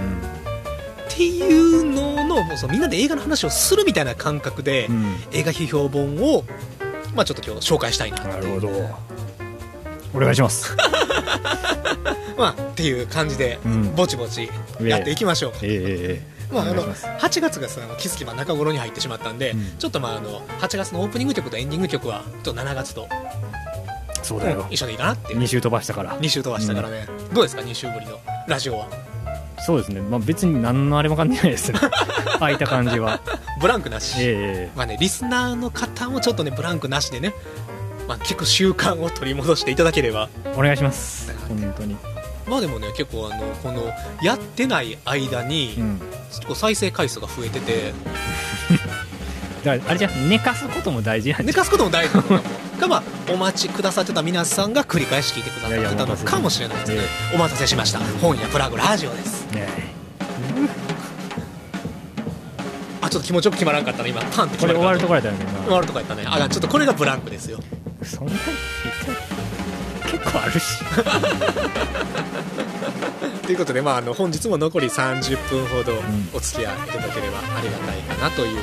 ていうののもうそうみんなで映画の話をするみたいな感覚で、うん。映画批評本を、まあ、ちょっと今日紹介したいな。なるほど。お願いします。[laughs] まあ、っていう感じで、うん。ぼちぼちやっていきましょう、えええまあ、あのお願いします。8月がさ気づきば中頃に入ってしまったんで、うん。ちょっとまああの8月のオープニング曲とエンディング曲はちょっと7月と、そうだよ。うん一緒でいいかなって2週飛ばしたから。2週飛ばしたからね、どうですか2週ぶりのラジオは。そうですね。まあ別に何のあれも感じないですね。[laughs] 空いた感じは。ブランクなし、ええまあね、リスナーの方もちょっとねブランクなしでね、まあ、聞く習慣を取り戻していただければ。お願いします。本当にまあでもね結構あのこのやってない間に、うん。結構再生回数が増えてて。[laughs] だからあれじゃん寝かすことも大事なんじ寝かすことも大事なのかもかまあお待ちくださってた皆さんが繰り返し聞いてくださってたのかもしれないですね。お待たせしました。本屋プラグラジオです。ねあちょっと気持ちよく決まらんかったね今。パンって決まこれ終わるとこやったんやけど終わるとこやったね。あちょっとこれがブランクですよ。なそんなに結構あるし。[laughs] ということで、まあ、あの本日も残り30分ほどん。お付き合いいただければありがたいかなという、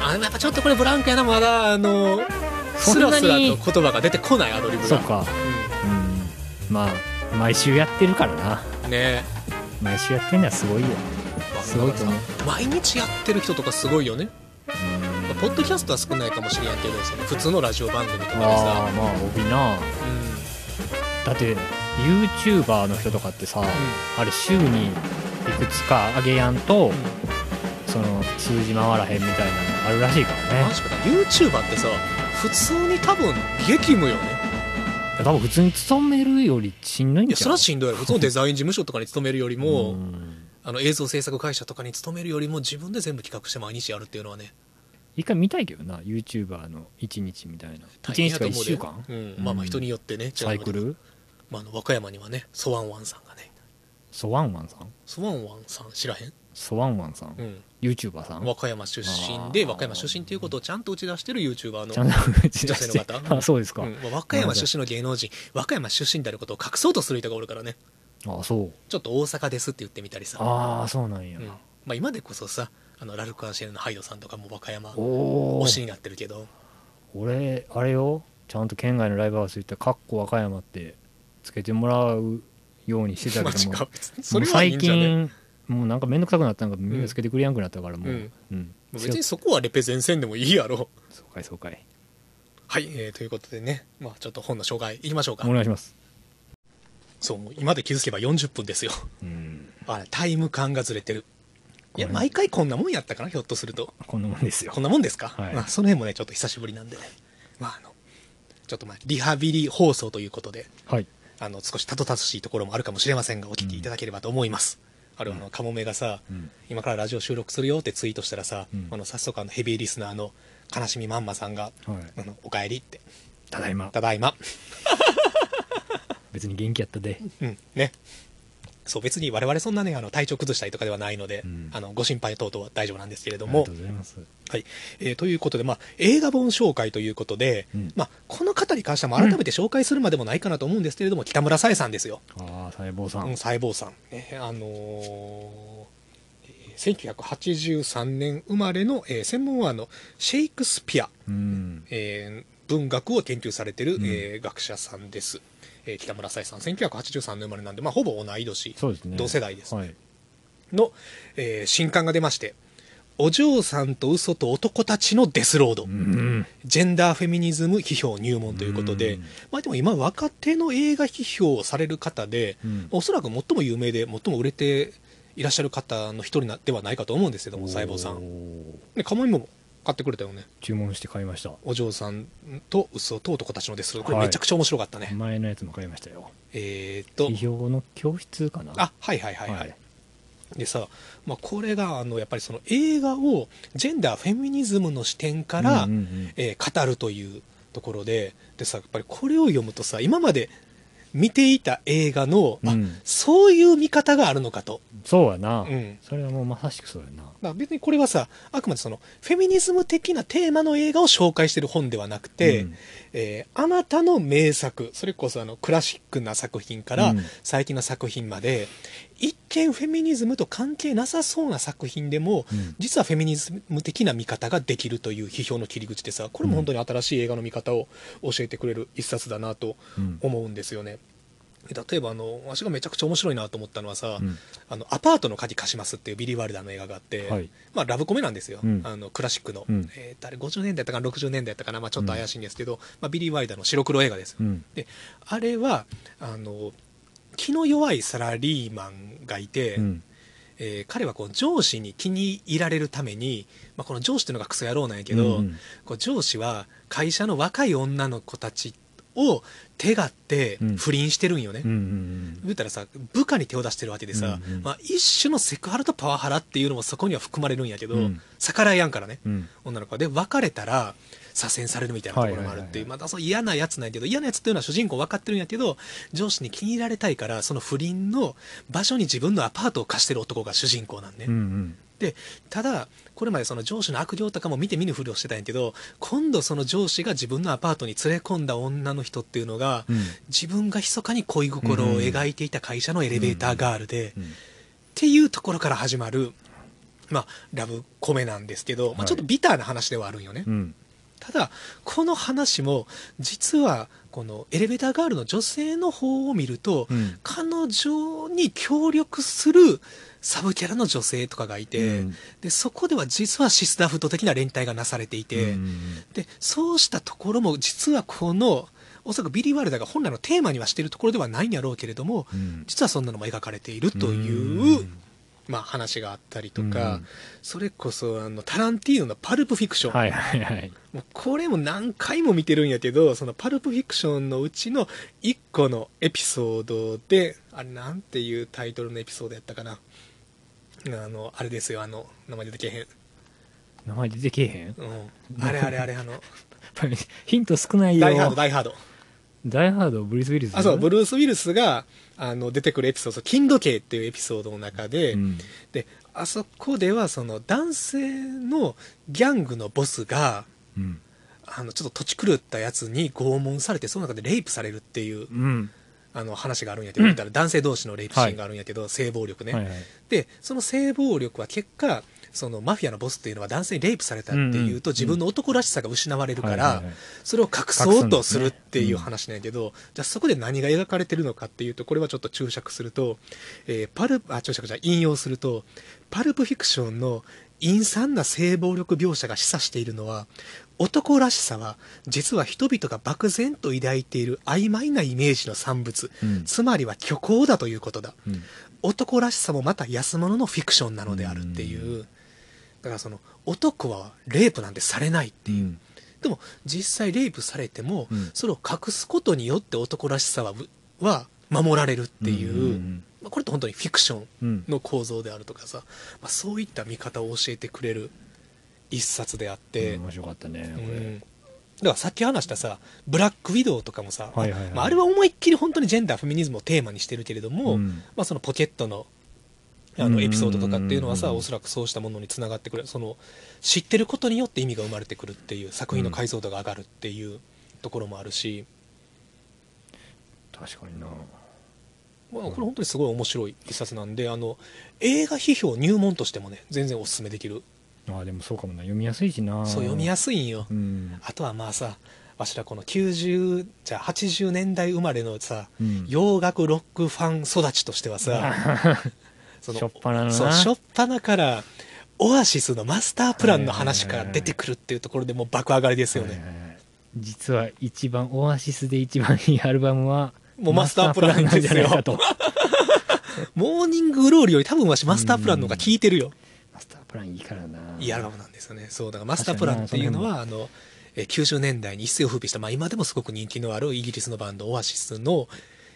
あやっぱちょっとこれブランクやな。まだあのスそんなにラスラと言葉が出てこないアドリブが。そうか。うん。まあ毎週やってるからな。うんね。毎週やってんのはすごいよ。すごいと思う。毎日やってる人とかすごいよね、まあポッドキャストは少ないかもしれんけどその普通のラジオ番組とかでああさ、まあ帯な。うだって YouTuber の人とかってさ、あれ週にいくつか上げやんと、んうん。その数字回らへんみたいなのあるらしいからね。確かに。YouTuber ってさ普通に多分激務よね。多分普通に勤めるよりしんどいんじゃんいやそれはしんどいよ。普通の [laughs] デザイン事務所とかに勤めるよりも、うん。あの映像制作会社とかに勤めるよりも自分で全部企画して毎日やるっていうのはね一回見たいけどな YouTuber の1日みたいな。1大変日とか1やと思うで週間、うん。まあまあ人によってねサイクル？まあ、あの和歌山にはねソワンワンさんがね。ソワンワンさん？ソワンワンさん知らへん、ソワンワンさん、うん。YouTuber さん？和歌山出身で和歌山出身っていうことをちゃんと打ち出してる YouTuber の女性の方？[laughs] あそうですか、うん。まあ和歌山出身の芸能人。和歌山出身であることを隠そうとする人がおるからね。あそう。ちょっと大阪ですって言ってみたりさ、ああそうなんや、うん。まあ、今でこそさあのラルク・アンシェルのハイドさんとかも和歌山推しになってるけど。俺あれよ。ちゃんと県外のライブハウス行って「かっこ和歌山」ってつけてもらうようにしてたけども。[laughs] それ最はいいんじゃね近もうなんか面倒くさくなったん。かみんなつけてくれやんくなったからもう、うん。うん。別にそこはレペゼンせんでもいいやろ。そうかいそうかい。はい、えーということでね、まあ、ちょっと本の紹介いきましょうか。お願いします。そうもう今で気づけば40分ですよ。うん。あれタイム感がずれてるいや毎回こんなもんやったかなひょっとすると。こんなもんですよ。こんなもんですか、はい。まあ、その辺もねちょっと久しぶりなんでね。まああのちょっとまあリハビリ放送ということではい。あの少したどたどしいところもあるかもしれませんがお聞きいただければと思います、あるいはあのカモメがさ、うん。今からラジオ収録するよってツイートしたらさ、うん。あの早速あのヘビーリスナーの悲しみまんまさんがはい「あのおかえり」って。ただいま。ただいま。[laughs] 別に元気やったで。うん。ねそう別に我々そんなねあの体調崩したりとかではないので、うん。あのご心配等々は大丈夫なんですけれども。ありがとうございます。はい。えーということで、まあ、映画本紹介ということで、うん。まあ、この方に関してはも改めて紹介するまでもないかなと思うんですけれども、北村紗恵さんですよ、ああ細胞さん、うん、細胞さん、ねあのーえー1983年生まれの、えー専門はあのシェイクスピア、うん。えー文学を研究されてる、うん。えー学者さんです、えー北村紗恵さん。1983年生まれなんで、まあ、ほぼ同い年。ね。同世代です、はい。の、えー新刊が出まして「お嬢さんと嘘と男たちのデスロード」うん。ジェンダーフェミニズム批評入門ということで、うん。まあ、でも今若手の映画批評をされる方で、うん。おそらく最も有名で最も売れていらっしゃる方の一人なではないかと思うんですけども細胞さん。でカモミも買ってくれたよね。注文して買いました。お嬢さんと嘘と男たちのデスロードこれはいめちゃくちゃ面白かったね、前のやつも買いましたよ。えーっと。批評の教室かな？あはいはいはいはい、はい。でさ、まあ、これがあのやっぱりその映画をジェンダーフェミニズムの視点から、うんうんうん。えー語るというところででさやっぱりこれを読むとさ今まで見ていた映画の、あうん。そういう見方があるのかと、そうやな、うん。それはもうまさしくそうやな。だから別にこれはさあくまでそのフェミニズム的なテーマの映画を紹介してる本ではなくて、うん。えーあなたの名作それこそあのクラシックな作品からうん。最近の作品まで、一見フェミニズムと関係なさそうな作品でも、うん。実はフェミニズム的な見方ができるという批評の切り口でさこれも本当に新しい映画の見方を教えてくれる一冊だなとうん。思うんですよね。例えばあの私がめちゃくちゃ面白いなと思ったのはさ、うん。あのアパートの鍵貸しますっていうビリー・ワイルダーの映画があって、はい。まあ、ラブコメなんですよ、うん。あのクラシックの、うん。えーとあれ50年代だったかな？60年代だったかな、まあ、ちょっと怪しいんですけど、まあ、ビリー・ワイルダーの白黒映画です、うん。であれはあの気の弱いサラリーマンがいて、うん。えー彼はこう上司に気に入られるために、まあ、この上司っていうのがクソ野郎なんやけど、うんこう上司は会社の若い女の子たちを手がってうん。不倫してるんよね、言ったらさ部下に手を出してるわけでさ、うんうん。まあ、一種のセクハラとパワハラっていうのもそこには含まれるんやけど、うん。逆らえやんからね、うん。女の子は。で別れたら左遷されるみたいなところもあるっていう、はいはいはいはい。またそう嫌なやつなんやけど嫌なやつっていうのは主人公分かってるんやけど上司に気に入られたいからその不倫の場所に自分のアパートを貸してる男が主人公なんね、うんうん。でただこれまでその上司の悪行とかも見て見ぬふりをしてたんやけど今度その上司が自分のアパートに連れ込んだ女の人っていうのが、うん。自分が密かに恋心を描いていた会社のエレベーターガールで、うん。っていうところから始まる、まあ、ラブコメなんですけど、まあ、はい。ちょっとビターな話ではあるんよね、うんただこの話も実はこのエレベーターガールの女性の方を見ると、うん。彼女に協力するサブキャラの女性とかがいて、うん。でそこでは実はシスターフット的な連帯がなされていて、うん。でそうしたところも実はこのおそらくビリー・ワルダーが本来のテーマにはしているところではないんやろうけれども、うん。実はそんなのも描かれているという、うんまあ、話があったりとか、うん。それこそあのタランティーノの「パルプ・フィクション」はいはいはい。もうこれも何回も見てるんやけどそのパルプフィクションのうちの1個のエピソードであれなんていうタイトルのエピソードやったかな。あのあれですよあの名前出てけへん、名前出てけえへん？うん、あれあれあれあの [laughs] ヒント少ないよ。ダイハードダイハードダイハードブリス・ウィルスあそうブルース・ウィルスがあの出てくるエピソード金時計っていうエピソードの中で、うん。であそこではその男性のギャングのボスがうん。あのちょっと土地狂ったやつに拷問されてその中でレイプされるっていううん。あの話があるんやけど、うん。男性同士のレイプシーンがあるんやけど、性暴力ね、はいはい。でその性暴力は結果そのマフィアのボスっていうのは男性にレイプされたっていうと、うんうん。自分の男らしさが失われるから、それを隠そうとするっていう話なんやけど、じゃあそこで何が描かれてるのかっていうとこれはちょっと注釈すると、えーパルあ注釈じゃ引用するとパルプフィクションの陰惨な性暴力描写が示唆しているのは男らしさは実は人々が漠然と抱いている曖昧なイメージの産物、うん。つまりは虚構だということだ。うん。男らしさもまた安物のフィクションなのであるっていう、だからその男はレイプなんてされないっていう、うん。でも実際レイプされても、うん。それを隠すことによって男らしさはは守られるっていう、うんまあ、これって本当にフィクションうんうんの構造であるとかさ、まあ、そういった見方を教えてくれる一冊であって、うん面白かったねこれ、うんだからさっき話したさブラックウィドウとかもさ、はいはいはい。まあ、あれは思いっきり本当にジェンダーフェミニズムをテーマにしてるけれども、うん。まあ、そのポケットのあのエピソードとかっていうのはさおそらくそうしたものにつながってくる。その知ってることによって意味が生まれてくるっていう作品の解像度が上がるっていうところもあるし、確かにな。まあ、これ本当にすごい面白い一冊なんであの映画批評入門としてもね全然おすすめできる。あでもそうかもな。読みやすいしな。そう読みやすすいんよ、うん、あとはまあさわしらこの90じゃあ80年代生まれのさうん、洋楽ロックファン育ちとしてはさ [laughs] そしょっぱなそうしょっぱなからオアシスのマスタープランの話から出てくるっていうところでもう爆上がりですよね、実は一番オアシスで一番いいアルバムはもうマスタープランなんじゃないかと。モーニンググローリーより多分わしマスタープランの方が聴いてるよ、マスタープランいいからな。いいアルバムなんですよね。そうだからマスタープランっていうのはあのえー90年代に一世を風靡した、まあ、今でもすごく人気のあるイギリスのバンドオアシスの、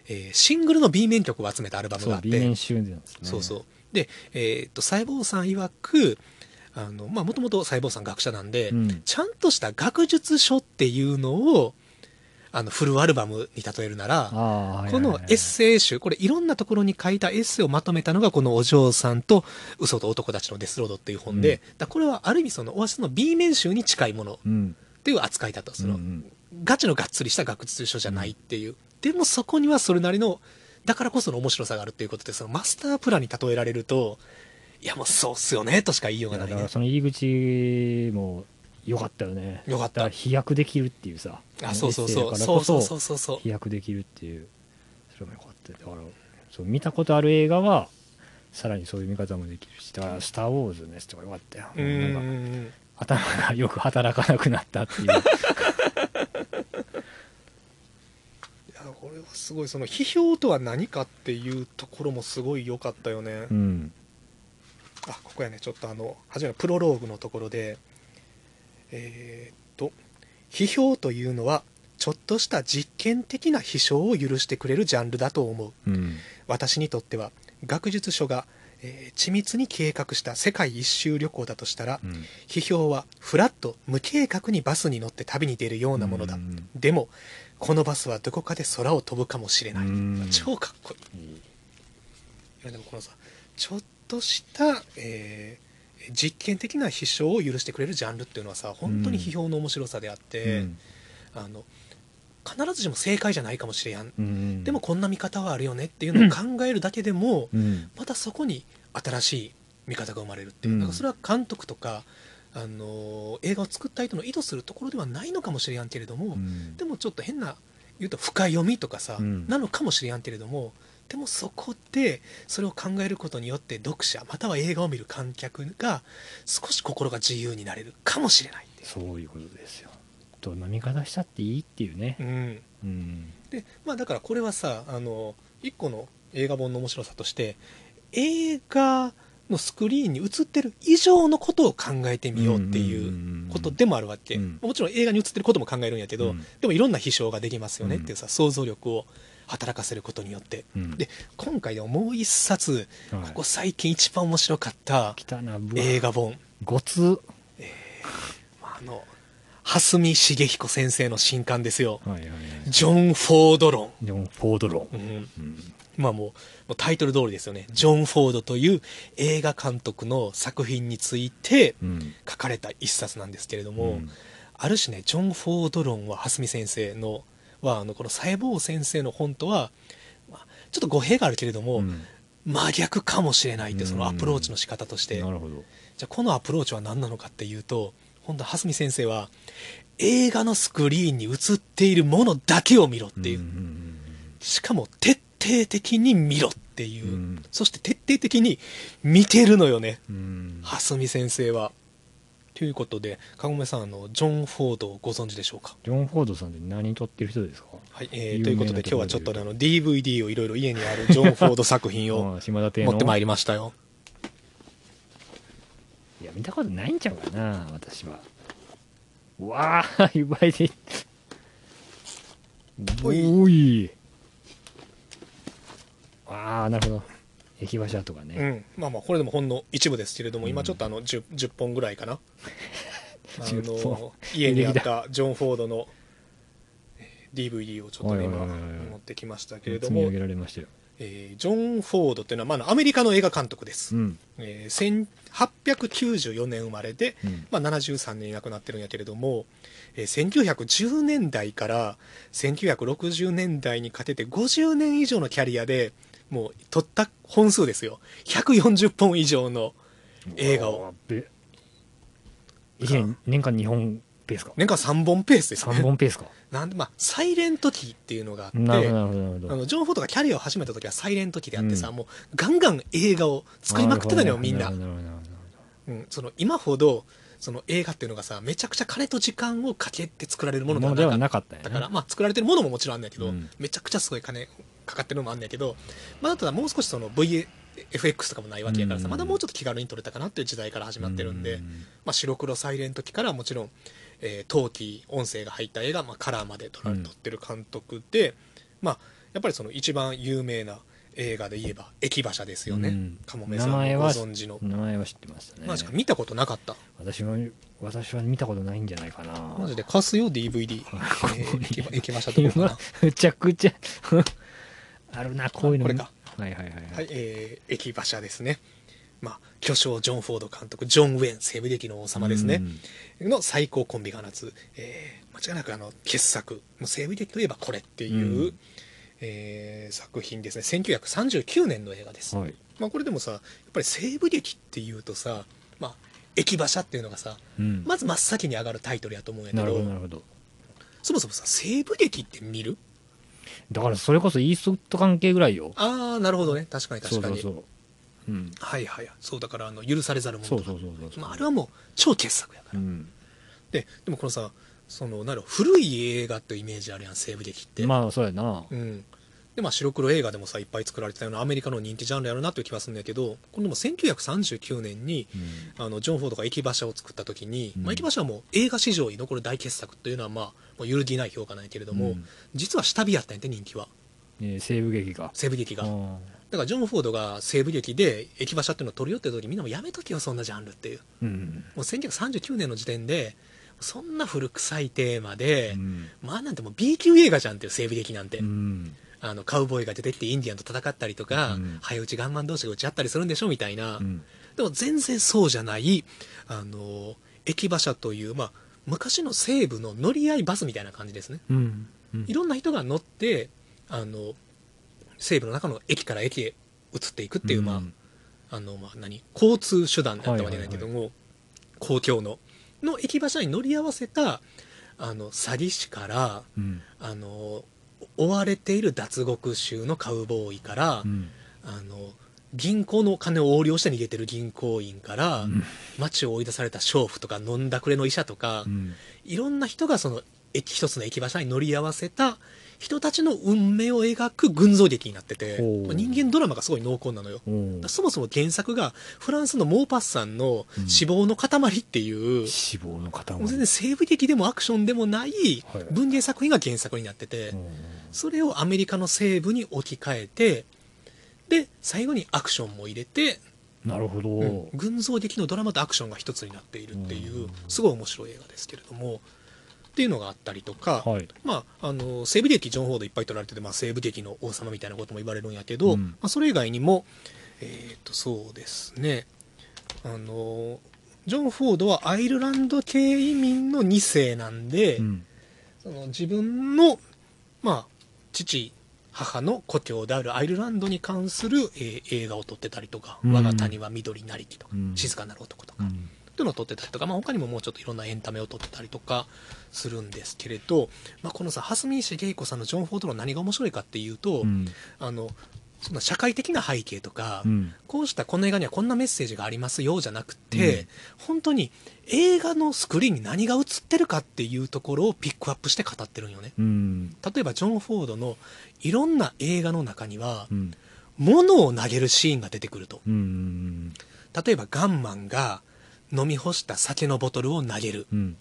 えーシングルの B 面曲を集めたアルバムがあって。B 面集なんですね。そうそう。で、えーっと細胞さん曰くもともと細胞さん学者なんで、うん。ちゃんとした学術書っていうのをあのフルアルバムに例えるならこのエッセイ集これいろんなところに書いたエッセイをまとめたのがこのお嬢さんと嘘と男たちのデスロードっていう本で、うん。だこれはある意味そのオアシスの B 面集に近いものうん。っていう扱いだと。その、うん。ガチのがっつりした学術書じゃないっていう、でもそこにはそれなりのだからこその面白さがあるっていうことでそのマスタープランに例えられるといやもうそうっすよねとしか言いようがないね。からその入り口も良かったよね。よかった。飛躍できるっていうさあそうそうそう。そそうそうそうそうそう。飛躍できるっていう。それも良かっただからそう見たことある映画はさらにそういう見方もできるしだから「スター・ウォーズ」のやつとか良かったよ。うん。頭がよく働かなくなったっていういやこれはすごいその批評とは何かっていうところもすごい良かったよね、うん。あここやねちょっとあの初めのプロローグのところでえーっと批評というのはちょっとした実験的な批評を許してくれるジャンルだと思う。うん。私にとっては学術書が、えー緻密に計画した世界一周旅行だとしたら、うん。批評はフラッと無計画にバスに乗って旅に出るようなものだ、うん。でもこのバスはどこかで空を飛ぶかもしれない、うん。超かっこいい。いいいやでもこのさちょっとした、えー実験的な批評を許してくれるジャンルっていうのはさ本当に批評の面白さであって、うん。あの必ずしも正解じゃないかもしれやん、うん。でもこんな見方はあるよねっていうのを考えるだけでも、うん。またそこに新しい見方が生まれるっていう、うん。だからそれは監督とか、あの映画を作った人の意図するところではないのかもしれやんけれども、うん。でもちょっと変な言うと深読みとかさ、うん。なのかもしれやんけれどもでもそこでそれを考えることによって読者または映画を見る観客が少し心が自由になれるかもしれないそういうことですよ。どんな見方したっていいっていうね。うん、うん。でまあだからこれはさあの一個の映画本の面白さとして映画のスクリーンに映ってる以上のことを考えてみようっていうことでもあるわけ、うん。もちろん映画に映ってることも考えるんやけど、うん。でもいろんな批評ができますよねっていうさ、想像力を働かせることによって。うん。で今回でももう一冊はい。ここ最近一番面白かった映画本、ごつまああの蓮見茂彦先生の新刊ですよ。ジョン・フォード論、ジョン・フォードロン。うん。うんまあもうもうタイトル通りですよね。ジョン・フォードという映画監督の作品についてうん書かれた一冊なんですけれども、うん。ある種ねジョン・フォード論は蓮見先生のはあのこの細胞先生の本とは、まあ、ちょっと語弊があるけれども、うん。真逆かもしれないっていうそのうん。アプローチの仕方として、なるほど。じゃあこのアプローチは何なのかっていうと本当蓮見先生は映画のスクリーンに映っているものだけを見ろっていう、んしかも徹底的に見ろっていう、うん。そして徹底的に見てるのよね。うん。うん蓮見先生は。ということでかごめさんあのジョン・フォードをご存知でしょうか？ジョン・フォードさんって何撮ってる人ですか？はい、えーということで今日はちょっとねあの DVD をいろいろ家にあるジョン・フォード作品を [laughs] 持ってまいりましたよ。いや見たことないんちゃうかな私は。わあ [laughs] いっぱいでおい。おいああなるほど。駅馬車とかね、うん、まあまあこれでもほんの一部ですけれども、うん。今ちょっとあの 10, 10本ぐらいかな。[laughs] あ10本。の家にあったジョン・フォードのえー DVD をちょっとね今持ってきましたけれど積み上も、げられましたよ、えージョン・フォードっていうのは、まあアメリカの映画監督です、うん。えー1894年生まれで、うん。まあ、73年に亡くなってるんやけれども、えー1910年代から1960年代にかけて50年以上のキャリアでもう撮った本数ですよ。140本以上の映画を。年年間2本ペースか？年間3本ペースですね。3本ペースか？[laughs] なんでまあサイレント期っていうのがあってあのジョン・フォードがキャリアを始めた時はサイレント期であってさ、うん。もうガンガン映画を作りまくってたのよみんな。うん、その今ほどその映画っていうのがさめちゃくちゃ金と時間をかけて作られるものではなかった。から、まあ、作られてるものももちろんあんねんけど、うん。めちゃくちゃすごい金かかってるのもあんねんけど、まあ、ただもう少しその VFX とかもないわけやからさ、うん。まだもうちょっと気軽に撮れたかなっていう時代から始まってるんで、うまあ、白黒サイレント期からもちろん、えー陶器音声が入った映画、まあ、カラーまで撮られうん。撮ってる監督で、まあ、やっぱりその一番有名な映画で言えば「駅馬車」ですよね、うん。カモメさんもご存知の、名前は知ってましたねマジか見たことなかった。私は私は見たことないんじゃないかな。マジで貸すよ DVD、[laughs] えー、駅馬車とかかな？[laughs] ちゃくちゃあるなこういうの。これか。はいはいはいははいい、えー、駅馬車ですね。まあ巨匠ジョン・フォード監督ジョン・ウェン西部劇の王様ですね、の最高コンビが放つ、えー間違いなくあの傑作。もう西部劇といえばこれっていう、うん。えー作品ですね。1939年の映画です、うんはい。まあ、これでもさやっぱり西部劇っていうとさ、まあ、駅馬車っていうのがさうん。まず真っ先に上がるタイトルやと思うんやけなるほどどなるほど。そもそもさ西部劇って見る？だからそれこそイーストウッド関係ぐらいよ。ああなるほどね。確かに確かに。そうそうそう。うん。はいはいそうだからあの許されざるもの。そうそうそうそうまあ、あれはもう超傑作やから、うん。ででもこのさそのなんだろう古い映画っていうイメージあるやん西部劇って、まあそうやな。うん。でまあ、白黒映画でもさいっぱい作られてたようなアメリカの人気ジャンルやるなっていう気はするんだけどこれでも1939年にうん。あのジョン・フォードが駅馬車を作った時に、うん。まあ、駅馬車はもう映画史上に残る大傑作というのはまあもう揺るぎない評価なんやけれども、うん。実は下火やったんやって人気は。えー西部劇が。西部劇が、あだからジョン・フォードが西部劇で駅馬車っていうのを撮るよって時みんなもやめとけよそんなジャンルっていう。ーうん。もう1939年の時点でそんな古臭いテーマで、うん。まあなんてもう B 級映画じゃんっていう西部劇なんて、うん。あのカウボーイが出てきてインディアンと戦ったりとか、うん。早打ちガンマン同士が打ち合ったりするんでしょみたいな、うん。でも全然そうじゃないあの駅馬車という、まあ、昔の西部の乗り合いバスみたいな感じですね。うんうん。いろんな人が乗ってあの西部の中の駅から駅へ移っていくっていう、まあうん。あのまあ何？交通手段だったわけないけども、公共のの駅馬車に乗り合わせたあの詐欺師からうん。あの追われている脱獄囚のカウボーイから、うん。あの銀行の金を横領して逃げてる銀行員から、うん。街を追い出された娼婦とか飲んだくれの医者とか、うん。いろんな人がその駅一つの駅馬車に乗り合わせた人たちの運命を描く群像劇になってて人間ドラマがすごい濃厚なのよ。そもそも原作がフランスのモーパッサンのうん。死亡の塊っていう、脂肪の塊。全然西部劇でもアクションでもないはい。文芸作品が原作になってて、う。んそれをアメリカの西部に置き換えてで最後にアクションも入れて、なるほど、うん群像劇のドラマとアクションが一つになっているっていううん。すごい面白い映画ですけれどもっていうのがあったりとか、はい。まあ、あの西部劇ジョン・フォードいっぱい撮られてて、まあ、西部劇の王様みたいなことも言われるんやけど、うん。まあ、それ以外にも、えー、とそうですね。あのジョン・フォードはアイルランド系移民の2世なんで、うん。その自分の、まあ、父母の故郷であるアイルランドに関する、えー映画を撮ってたりとか「うん。我が谷は緑なりき」とかうん「静かなる男」とか、うん。というのを撮ってたりとか、まあ、他にももうちょっといろんなエンタメを撮ってたりとかするんですけれど、まあ、このさ蓮見茂彦さんのジョン・フォードの何が面白いかっていうと、うん。あのそんな社会的な背景とか、うん。こうしたこの映画にはこんなメッセージがありますよじゃなくて、うん。本当に映画のスクリーンに何が映ってるかっていうところをピックアップして語ってるんよね。うん。例えばジョン・フォードのいろんな映画の中にはうん。物を投げるシーンが出てくると。うん例えばガンマンが飲み干した酒のボトルを投げる。うん。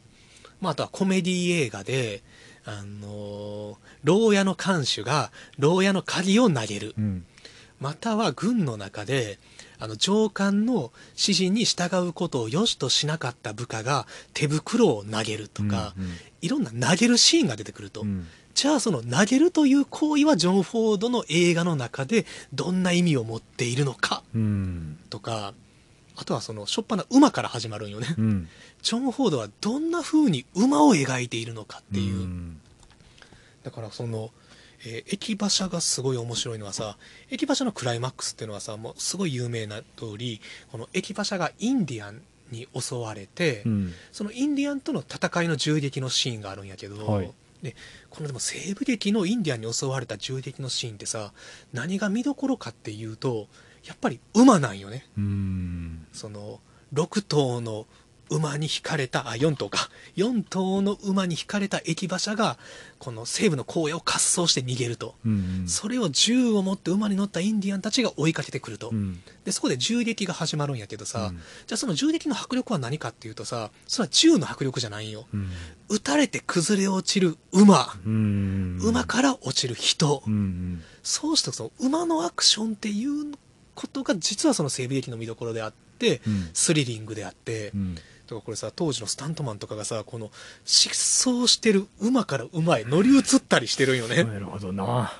まあ、あとはコメディ映画で、あのー牢屋の看守が牢屋の鍵を投げる。うんまたは軍の中であの上官の指示に従うことを良しとしなかった部下が手袋を投げるとか、うんいろんな投げるシーンが出てくると、うん。じゃあその投げるという行為はジョン・フォードの映画の中でどんな意味を持っているのかうん。とかあとはその初っ端馬から始まるんよね、うん。ジョン・フォードはどんな風に馬を描いているのかっていう、ん。だからその、えー駅馬車がすごい面白いのはさ駅馬車のクライマックスっていうのはさもうすごい有名な通りこの駅馬車がインディアンに襲われて、うん。そのインディアンとの戦いの銃撃のシーンがあるんやけど、はい。でこのでも西部劇のインディアンに襲われた銃撃のシーンってさ何が見どころかっていうとやっぱり馬なんよね。うん。その6頭の馬に引かれたあ4頭か4頭の馬に引かれた駅馬車がこの西部の荒野を滑走して逃げると、うんそれを銃を持って馬に乗ったインディアンたちが追いかけてくると、うん。でそこで銃撃が始まるんやけどさ、うん。じゃあその銃撃の迫力は何かっていうとさそれは銃の迫力じゃないんよ。うん。撃たれて崩れ落ちる馬、うん馬から落ちる人、うんそうしてその馬のアクションっていうことが実はその西部劇の見どころであって、うん。スリリングであって、うんだからこれさ当時のスタントマンとかがさこの疾走してる馬から馬へ乗り移ったりしてるんよね、っ [laughs] なるほどな。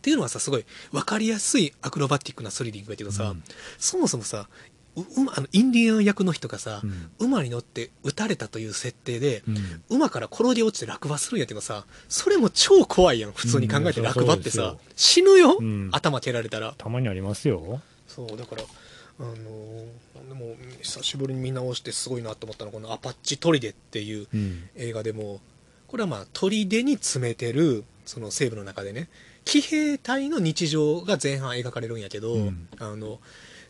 ていうのはさすごい分かりやすいアクロバティックなスリリングやけどさ、うん。そもそもさあのインディアン役の人がさ、うん。馬に乗って撃たれたという設定で、うん。馬から転げ落ちて落馬するんやけどさそれも超怖いやん普通に考えてうん落馬ってさ、そうですよ。死ぬよ、うん。頭蹴られたら。たまにありますよ。そうだからあのーでも久しぶりに見直してすごいなと思ったのはこの「アパッチ砦」っていううん。映画でもこれはまあ砦に詰めてるその西部の中でね騎兵隊の日常が前半描かれるんやけど、うん。あの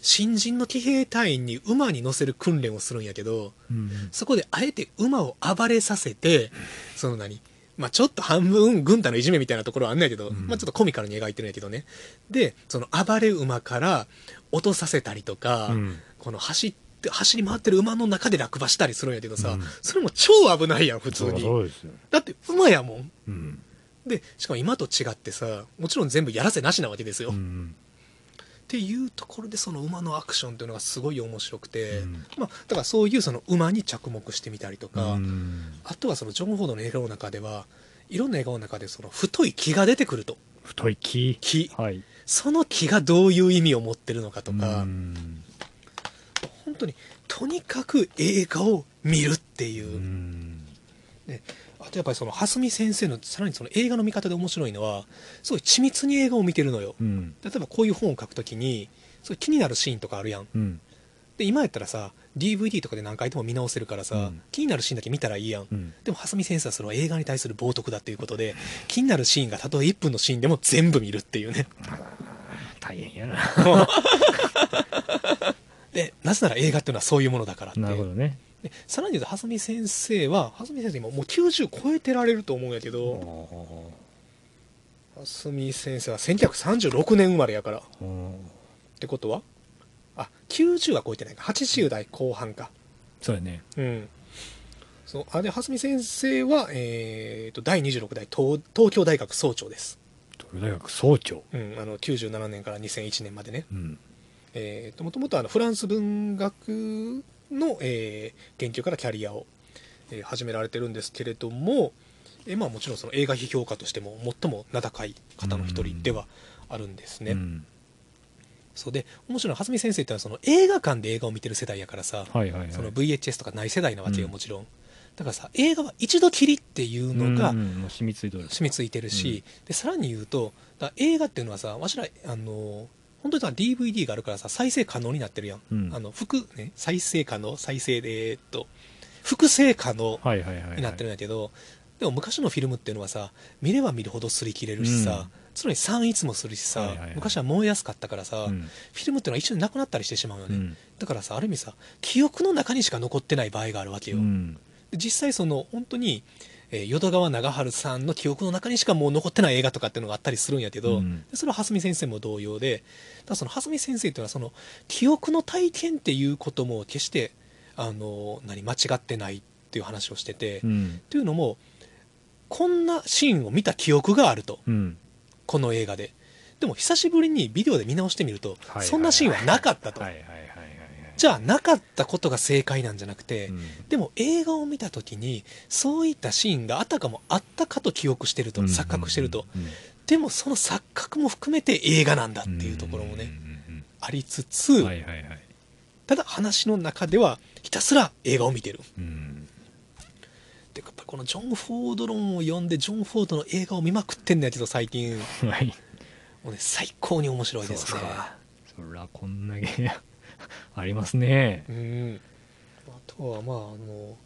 新人の騎兵隊員に馬に乗せる訓練をするんやけどうん。そこであえて馬を暴れさせてその何まあちょっと半分軍隊のいじめみたいなところはあんないけど、うん。まあちょっとコミカルに描いてるんやけどね。でその暴れ馬から落とさせたりとか、うん。この走って走り回ってる馬の中で落馬したりするんやけどさ、うん。それも超危ないやん普通に。だって馬やもん。うん。でしかも今と違ってさもちろん全部やらせなしなわけですよ、っうん。ていうところでその馬のアクションっていうのがすごい面白くて、うん。まあ、だからそういうその馬に着目してみたりとか、うん。あとはそのジョン・フォードの映画の中ではいろんな映画の中でその太い木が出てくると。太い木？木。はいその木がどういう意味を持ってるのかとか、うん。本当にとにかく映画を見るっていう。う、んであとやっぱりその蓮見先生のさらにその映画の見方で面白いのはすごい緻密に映画を見てるのよ。うん。例えばこういう本を書くときにすごい気になるシーンとかあるやん。うん。で今やったらさ DVD とかで何回でも見直せるからさ、うん。気になるシーンだけ見たらいいやん、うん。でも蓮見先生はそれは映画に対する冒涜だということで気になるシーンがたとえ1分のシーンでも全部見るっていうね。[laughs] 大変やな。[laughs] でなぜなら映画っていうのはそういうものだからって。なるほどね。でさらに言うと蓮見先生は蓮見先生今もう90超えてられると思うんやけど蓮見先生は1936年生まれやから。っうんてことはあ90は超えてないか。80代後半か。そうやね。うん。そうあで蓮見先生は、えー、と第26代東東京大学総長です、東京大学総長。うん、あの97年から2001年までね。うん。えーともともとあのフランス文学の、えー研究からキャリアを、えー始められてるんですけれども、えーまあ、もちろんその映画批評家としても最も名高い方の一人ではあるんですね。うんそうで面白いのは蓮見先生ってのはその映画館で映画を見てる世代やからさ、はいはいはい。その VHS とかない世代なわけようん。もちろん、だからさ映画は一度きりっていうのがうんうん染みついとる。染みついてるし、でさらに言うと映画っていうのはさわしらあの本当にさ DVD があるからさ再生可能になってるやん、うん。あの複ね再生可能？再生でえーっと複製可能はいはいはいはい。になってるんやけど、でも昔のフィルムっていうのはさ見れば見るほど擦り切れるしさ、うん常に散逸もするしさ、はいはいはい。昔は燃えやすかったからさ、うん。フィルムっていうのは一緒になくなったりしてしまうよね、うん。だからさある意味さ記憶の中にしか残ってない場合があるわけよ、うん。で実際その本当に、えー淀川長春さんの記憶の中にしかもう残ってない映画とかっていうのがあったりするんやけど、それは蓮見先生も同様でただその蓮見先生っていうのはその記憶の体験っていうことも決してあの何間違ってないっていう話をしてて、っうん。ていうのもこんなシーンを見た記憶があると。うんこの映画で。でも久しぶりにビデオで見直してみると、はいそんなシーンはなかったと、じゃあなかったことが正解なんじゃなくて、うん。でも映画を見た時にそういったシーンがあたかもあったかと記憶してると、うん錯覚してると、うんでもその錯覚も含めて映画なんだっていうところもね、うんありつつ、ただ話の中ではひたすら映画を見てる。うんこのジョン・フォード論を読んでジョン・フォードの映画を見まくってんのやけど最近もはい。うね最高に面白いですねそうかそらこんだけありますね。うんあとはまああの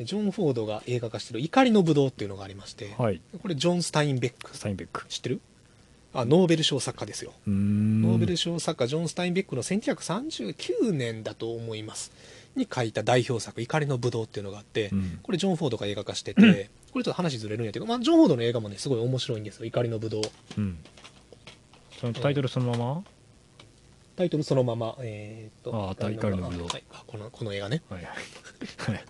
ジョン・フォードが映画化してる「怒りのぶどう」っていうのがありまして、はい。これジョン・スタインベックスタインベック。知ってる？あノーベル賞作家ですよ。ノーベル賞作家ジョン・スタインベックの1939年だと思いますに書いた代表作「怒りのぶどう」っていうのがあって、うん。これジョン・フォードが映画化してて、これちょっと話ずれるんやけど、まあ、ジョン・フォードの映画もねすごい面白いんですよ「怒りのぶどううん。そのタイトルそのまま、」タイトルそのままえーっとああ怒りのぶどうはい。あこのこの映画ね。はいはい。はい。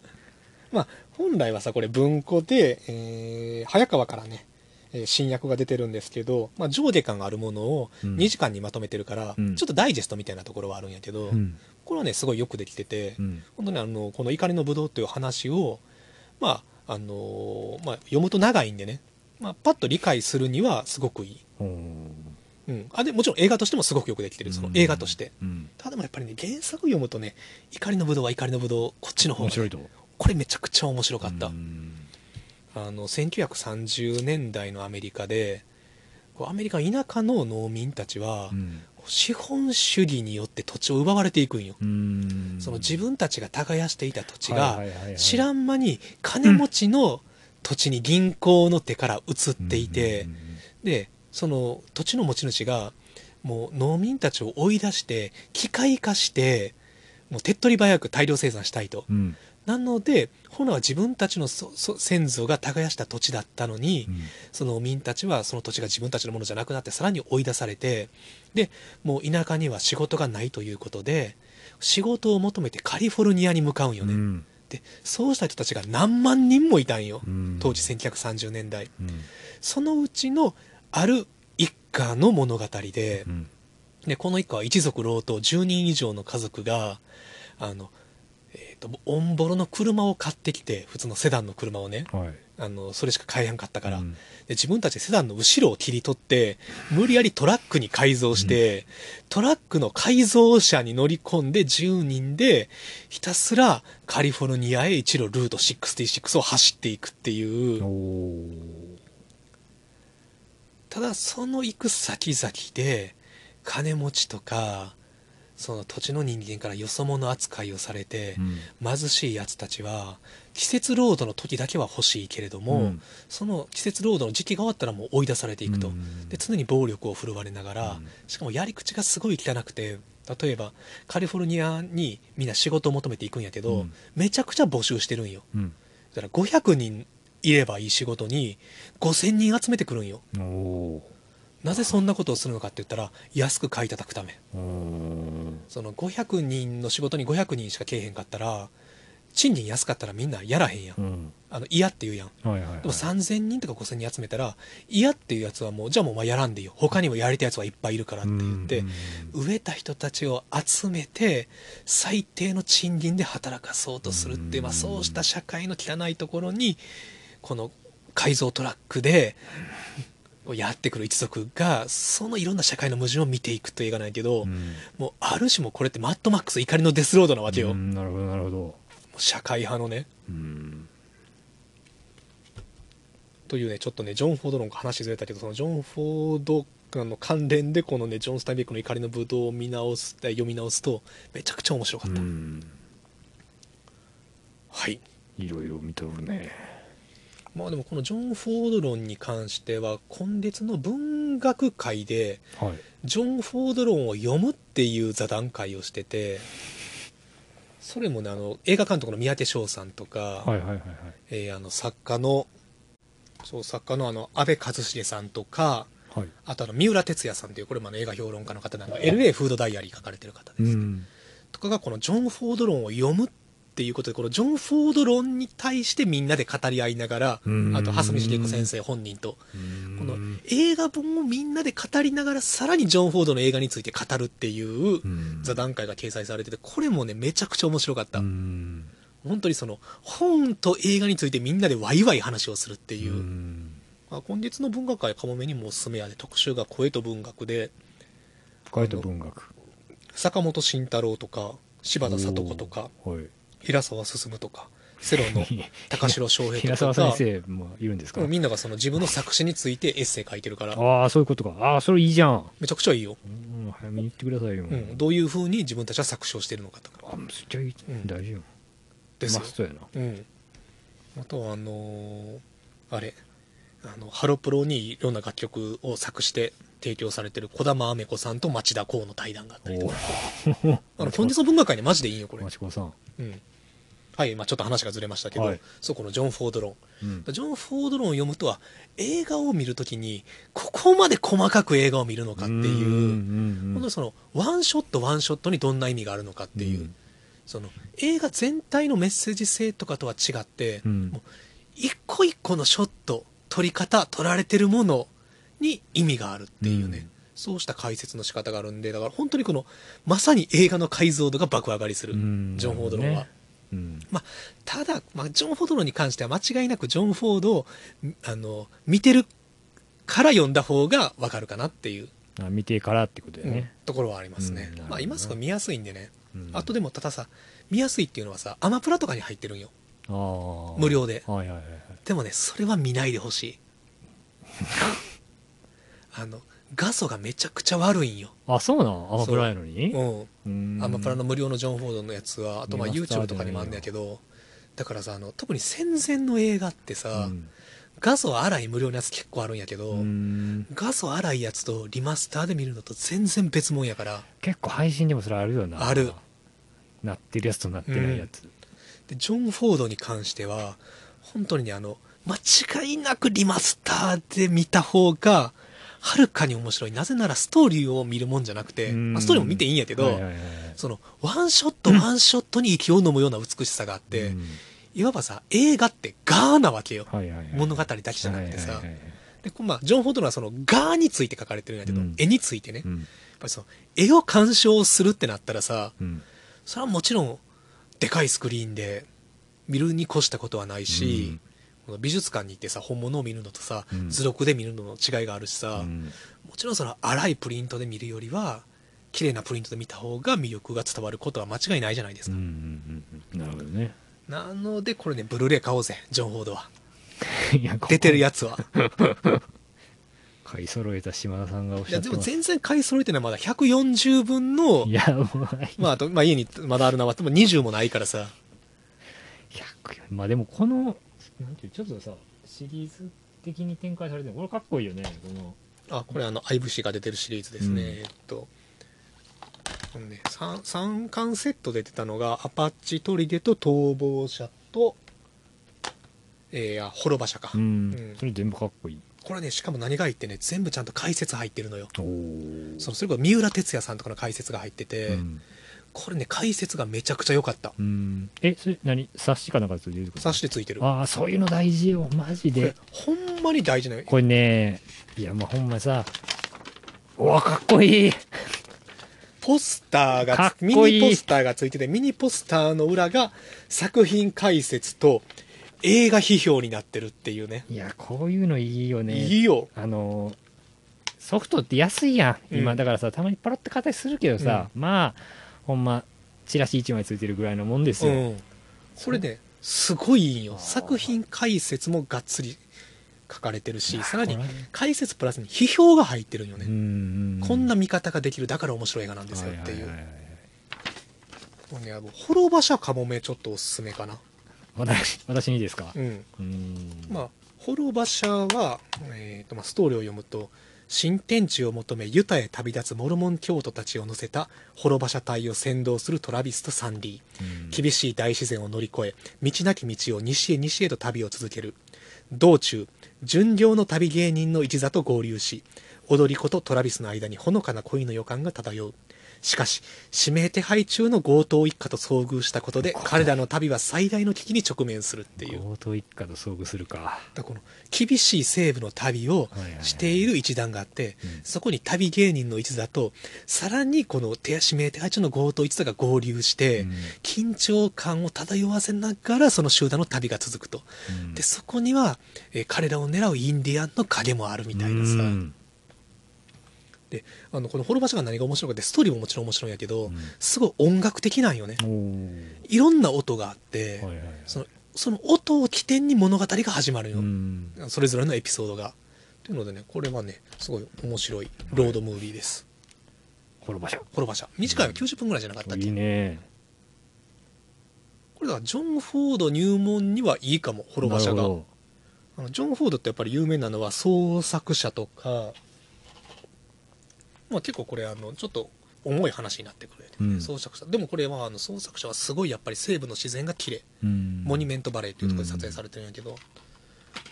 まあ本来はさこれ文庫で、えー早川からねえー新訳が出てるんですけど、まあ、上下感があるものをうん。2時間にまとめてるから、うん。ちょっとダイジェストみたいなところはあるんやけど、うん。これはねすごいよくできてて、うん。本当にあのこの「怒りのぶどう」という話を、まああのまあ、読むと長いんでね、まあ、パッと理解するにはすごくいい、うん、あでもちろん映画としてもすごくよくできてるその映画として、うん。ただでもやっぱりね原作読むとね「怒りのぶどう」は「怒りのぶどう」こっちの方がね、面白いと。これめちゃくちゃ面白かった、うんあの1930年代のアメリカでアメリカ田舎の農民たちは、うん。資本主義によって土地を奪われていくんよ、うん。その自分たちが耕していた土地が知らん間に金持ちの土地に銀行の手から移っていて、うんでその土地の持ち主がもう農民たちを追い出して機械化してもう手っ取り早く大量生産したいと、うん。なので本来は自分たちのそそ先祖が耕した土地だったのに、うん。その民たちはその土地が自分たちのものじゃなくなってさらに追い出されてでもう田舎には仕事がないということで仕事を求めてカリフォルニアに向かうんよね、うん。でそうした人たちが何万人もいたんよ、うん。当時1930年代うんそのうちのある一家の物語でうん。でこの一家は一族老頭10人以上の家族があの、えー、とオンボロの車を買ってきて普通のセダンの車をね。はい。あのそれしか買えへんかったから、うん。で自分たちでセダンの後ろを切り取って無理やりトラックに改造して、トラックの改造車に乗り込んで10人でひたすらカリフォルニアへ一路ルート66を走っていくっていう。ただその行く先々で金持ちとかその土地の人間からよそ者扱いをされて、うん。貧しいやつたちは季節労働の時だけは欲しいけれども、うん。その季節労働の時期が終わったらもう追い出されていくと、うん。で常に暴力を振るわれながら、うん。しかもやり口がすごい汚くて例えばカリフォルニアにみんな仕事を求めていくんやけど、うん。めちゃくちゃ募集してるんよ。うん。だから500人いればいい仕事に5000人集めてくるんよなぜそんなことをするのかって言ったら安く買い叩くため。その500人の仕事に500人しかけえへんかったら賃金安かったらみんなやらへんやん。うん。あの嫌って言うやん。はいはいはい。でも3000人とか5000人集めたら嫌っていうやつはもうじゃあもうお前やらんでいいよ。他にもやりたいやつはいっぱいいるからって言ってうん飢えた人たちを集めて最低の賃金で働かそうとするっていう、まあ、そうした社会の汚いところにこの改造トラックでやってくる一族がそのいろんな社会の矛盾を見ていくという映画なんやけど、うん。もうある種もうこれってマッドマックス怒りのデスロードなわけよ、うもんなるほどなるほど。う社会派のね。うん。というねちょっとねジョン・フォード論が話ずれたけどそのジョン・フォードの関連でこのねジョン・スタインベックの怒りのブドウを見直すえ読み直すとめちゃくちゃ面白かった、うん。はい。いろいろ見とるねまあでもこのジョン・フォード論に関しては今月の文学界ではい。ジョン・フォード論を読むっていう座談会をしててそれもねあの映画監督の三宅翔さんとか、はいはいはいはい。えーあの作家のそう作家のあの安倍一茂さんとかはい。あとあの三浦哲也さんというこれもあの映画評論家の方なんか LA フードダイアリー書かれてる方です、うんとかがこのジョン・フォード論を読むっっていうことでこのジョン・フォード論に対してみんなで語り合いながらうん。あと蓮見茂子先生本人とここの映画本をみんなで語りながらさらにジョン・フォードの映画について語るっていう座談会が掲載されててこれもねめちゃくちゃ面白かった。本当にその本と映画についてみんなでワイワイ話をするっていう、まあ、今月の文学界かもめにもおすすめやで特集が声と文学で。深いと文学。坂本慎太郎とか柴田聡子とか。はい平沢進とかセロの高城翔平平とか沢先生もいるんですか？みんながその自分の作詞についてエッセイ書いてるから。ああそういうことか。ああそれいいじゃん。めちゃくちゃいいよ、うん早めに言ってくださいよ。うん、どういうふうに自分たちは作詞をしてるのかとか。あめっちゃいいうん大事よ。ですよ。マストやな。うん、あとはあのーあれ。あのハロプロにいろんな楽曲を作して提供されてる児玉雨子さんと町田光の対談があったりとか。あの本日の文学界ねマジでいいよこれ、マチコさん。うんはいまあ、ちょっと話がずれましたけど、はい。そうこのジョン・フォード論うん。ジョン・フォード論を読むとは映画を見るときにここまで細かく映画を見るのかっていううん本当にそのワンショットワンショットにどんな意味があるのかっていう、うん。その映画全体のメッセージ性とかとは違って、うん。もう一個一個のショット撮り方撮られてるものに意味があるっていうね、うん。そうした解説の仕方があるんでだから本当にこのまさに映画の解像度が爆上がりする、うん。ジョン・フォード論は。うん。まあ、ただ、まあ、ジョン・フォード論に関しては間違いなくジョン・フォードをあの見てるから読んだ方が分かるかなっていう、あ見てからってことだよね。ところはありますね、うんまあ、今すぐ見やすいんでね、うん。あとでもたださ見やすいっていうのはさアマプラとかに入ってるんよ。無料で。はいはいはいはい。でもねそれは見ないでほしい。あの画素がめちゃくちゃ悪いんよ、あそうなん？アマプラやのに？う。ん、うん。アマプラの無料のジョン・フォードのやつはあとまあ YouTube とかにもあんねやけどだからさあの特に戦前の映画ってさ、うん。画素荒い無料のやつ結構あるんやけど、うん。画素荒いやつとリマスターで見るのと全然別物やから。結構配信でもそれあるよな。ある。なってるやつとなってないやつ。でジョン・フォードに関しては本当にねあの間違いなくリマスターで見た方がはるかに面白い。なぜならストーリーを見るもんじゃなくて、うん。まあ、ストーリーも見ていいんやけど、はいはいはいはい。そのワンショットワンショットに息を飲むような美しさがあって、うん。いわばさ映画ってガーなわけよ、はいはいはい物語だけじゃなくてさ、はいはいはいはい。でまあ、ジョン・フォードのはそのガーについて書かれてるんやけど、うん。絵についてね、やっうんぱりその絵を鑑賞するってなったらさうん。それはもちろんでかいスクリーンで見るに越したことはないし、美術館に行ってさ本物を見るのとさ、うん。図録で見るのの違いがあるしさ、うん。もちろんその荒いプリントで見るよりは綺麗なプリントで見た方が魅力が伝わることは間違いないじゃないですか、うんうんうんうん。なるほどね。なのでこれねブルーレイ買おうぜジョン・フォードは。[laughs] いや出てるややつは。買い揃えた島田さんがおっいやでもしゃってます。全然買い揃えてないまだ。140分のいやもう。まあ、あと、まあ、家にまだあるなは、でも20もないからさ。100まあでもこのなんていうちょっとさシリーズ的に展開されてる。のこれかっこいいよね。この。あ、これあの、アイブシが出てるシリーズですね。うん。えっと、このね、3, 三巻セットで出てたのが、アパッチトリデと逃亡者と、えー、あ、滅場者か。うん、うん。それ全部かっこいい。これね、しかも何が入ってね、全部ちゃんと解説入ってるのよ。そのそれこそ三浦哲也さんとかの解説が入ってて、うん、これね、解説がめちゃくちゃ良かった。うん、えそれ何？冊子かなんかついてる冊子でついてる。ああそういうの大事よマジで、ほんまに大事なよ。これねいやもうほんまさうわかっこいい。ポスターがミニポスターがついててミニポスターの裏が作品解説と映画批評になってるっていうね。いやこういうのいいよね。いいよ。あのソフトって安いやん。今、うん。だからさたまにパラって形するけどさ、まあほんまチラシ1枚ついてるぐらいのもんですよ、うん。これねすごいいいんよ作品解説もがっつり書かれてるしさらに解説プラスに批評が入ってるんよね、うんうんこんな見方ができるだから面白い映画なんですよっていう,、ははははもうねあの滅場者かもめちょっとおすすめかな。私私にいいですか？うん。うん。まあ、滅場者は、えーとまあ、ストーリーを読むと新天地を求めユタへ旅立つモルモン教徒たちを乗せた滅場者隊を先導するトラビスとサンディ。うん。厳しい大自然を乗り越え道なき道を西へ西へと旅を続ける。道中巡業の旅芸人の一座と合流し踊り子とトラビスの間にほのかな恋の予感が漂うしかし指名手配中の強盗一家と遭遇したことで彼らの旅は最大の危機に直面するっていう。強盗一家と遭遇するか。だこの厳しい西部の旅をしている一団があって、うん。そこに旅芸人の一座とさらにこの手指名手配中の強盗一座が合流して、うん。緊張感を漂わせながらその集団の旅が続くと、うん。でそこには、えー彼らを狙うインディアンの影もあるみたいなさ、うんであのこの「滅場所」が何が面白いかってストーリーももちろん面白いんやけど、うん。すごい音楽的なんよね。いろんな音があって、はいはいはい。そのその音を起点に物語が始まるよ、うん。それぞれのエピソードが。というのでねこれはねすごい面白いロードムービーです。滅場所滅場所短いわ90分ぐらいじゃなかったっけ、いいね。これだジョン・フォード入門にはいいかも滅場所が。あのジョン・フォードってやっぱり有名なのは創作者とか、まあ、結構これあのちょっと重い話になってくるよね、うん。創作者。でもこれはあの創作者はすごいやっぱり西部の自然が綺麗、どうん。モニュメントバレーっていうところで撮影されてるんやけど、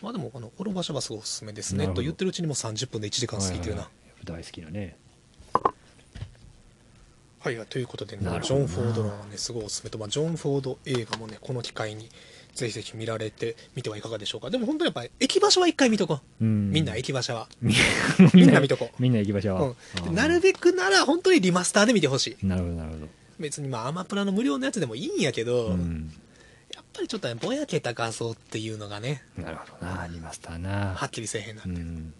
まあでもこの滅場所はすごいおすすめですね。と言ってるうちにもう30分で1時間過ぎてるな、はいはいはい。大好きなね。はい、ということでね、ジョン・フォードのね、すごいおすすめと、まあ、ジョン・フォード映画もね、この機会にぜひぜひ見られてみてはいかがでしょうか。でも本当にやっぱり、駅場所は一回見とこう。うん [laughs] みんな駅場所は。みみんな見とこみんな行きましょう。ううん、でなるべくなら本当にリマスターで見てほしい。なるほどなるほど別にまあ、アマプラの無料のやつでもいいんやけど、うんやっぱりちょっとね、ぼやけた画像っていうのがね、なるほどなリマスターなはっきりせえへんな。うん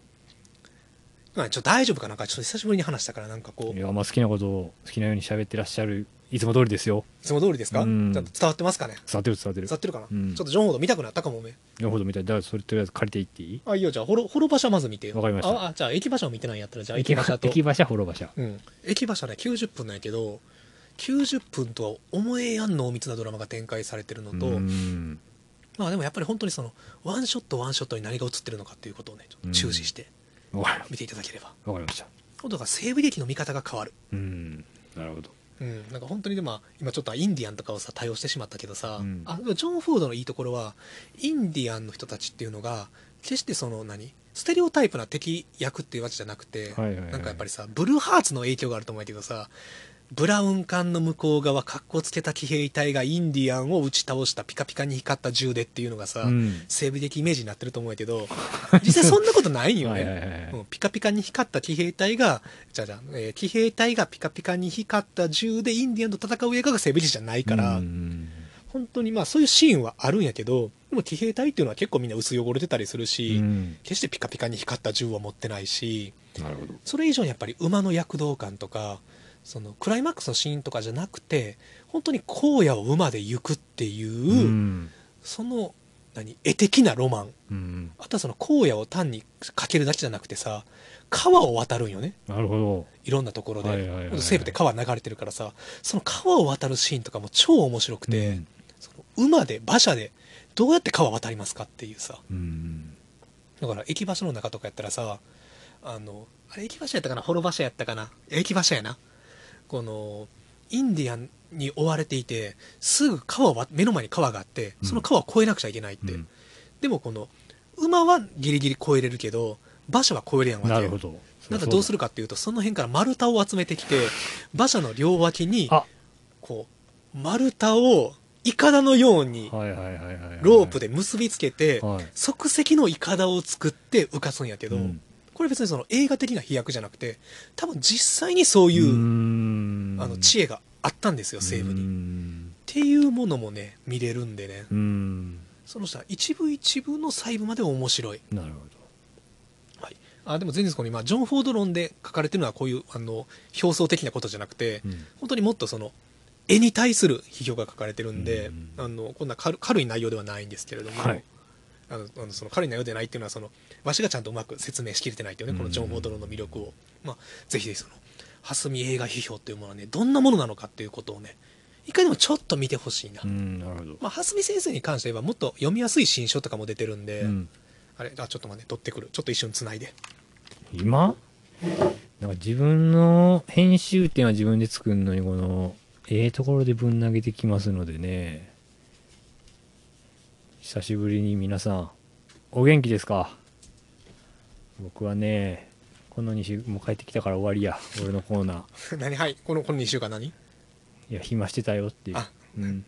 まあ、ちょっと大丈夫かなんか、ちょっと久しぶりに話したから、なんかこう、いいやまあ好きなことを好きなように喋ってらっしゃるいつも通りですよ。つも通りですか、うん。ちょっと伝わってますかね？伝わってる伝わってる。伝わってるかな、うん。ちょっとジョン・フォード見たくなったかもね。なるほどみたい。だからそれとりあえず借りていっていい？あ、いいよ、じゃあ、ほろ、ほろ場所はまず見てよ。わかりました。あ、あじゃあ、駅場所を見てないんやったら、じゃあ、駅場駅場所と。駅場所滅場所うん。駅場所ね、90分なんやけど、90分とは思えやん濃密なドラマが展開されてるのと、うん。まあでもやっぱり本当にその、ワンショットワンショットに何が映ってるのかっていうことをね、注視して見ていただければ。わかりました。本当が西部劇の見方が変わる。うん。なるほどうん、なんか本当にでも今ちょっとインディアンとかをさ多用してしまったけどさ、うん。あジョン・フォードのいいところはインディアンの人たちっていうのが決してその何ステレオタイプな敵役っていうわけじゃなくて、はいはいはい。なんかやっぱりさブルーハーツの影響があると思うけどさブラウン管の向こう側かっこつけた騎兵隊がインディアンを打ち倒したピカピカに光った銃でっていうのがさ、うん。西部的イメージになってると思うけど実際そんなことないんよね。[laughs] はいはいはいはい。うんピカピカに光った騎兵隊がじゃあじゃあ、えー騎兵隊がピカピカに光った銃でインディアンと戦う映画が西部劇じゃないから、うん。本当にまあそういうシーンはあるんやけどでも騎兵隊っていうのは結構みんな薄汚れてたりするし、うん。決してピカピカに光った銃は持ってないしなるほど。それ以上にやっぱり馬の躍動感とかそのクライマックスのシーンとかじゃなくて本当に荒野を馬で行くっていう、うん。その何絵的なロマン。うん。あとはその荒野を単にかけるだけじゃなくてさ川を渡るんよね。なるほど。いろんなところで、はいはいはいはい。西部って川流れてるからさその川を渡るシーンとかも超面白くて、うん。その馬で馬車でどうやって川渡りますかっていうさ。うん。だから駅場所の中とかやったらさあのあれ駅場所やったかな？滅場所やったかな？駅場所やなこのインディアンに追われていてすぐ川をわ目の前に川があってその川を越えなくちゃいけないって、うん。でもこの馬はギリギリ越えれるけど馬車は越えれやんわけなるほど。なんかどうするかっていうとその辺から丸太を集めてきて馬車の両脇にあ。こう丸太をいかだのようにロープで結びつけてはい。即席のいかだを作って浮かすんやけど、うんこれ別にその映画的な飛躍じゃなくて多分実際にそういう、うん。あの知恵があったんですよ西部に、うっんていうものもね見れるんでね、うん。そのさ一部一部の細部まで面白い、なるほはい、あでも全然この今ジョン・フォード論で書かれてるのはこういうあの表層的なことじゃなくて、どうん。本当にもっとその絵に対する批評が書かれてるんで、うん。あのこんな軽軽い内容ではないんですけれども、はいあのあのその軽い内容でないっていうのはそのわしがちゃんとうまく説明しきれてないっていうねこのジョン・フォードロンの魅力を、まあ、ぜひその蓮見映画批評っていうものはねどんなものなのかっていうことをね一回でもちょっと見てほしいな、うんなるほど。まあ、蓮見先生に関してはもっと読みやすい新書とかも出てるんで、うん。あれあちょっと待って取ってくる。ちょっと一瞬つないで。今？なんか自分の編集点は自分で作るのにこのええところでぶん投げてきますのでね久しぶりに皆さんお元気ですか？僕はねこの2週もう帰ってきたから終わりや俺のコーナ [laughs] 何？はいこのこの2週間何？ーいや暇してたよっていう。あうん。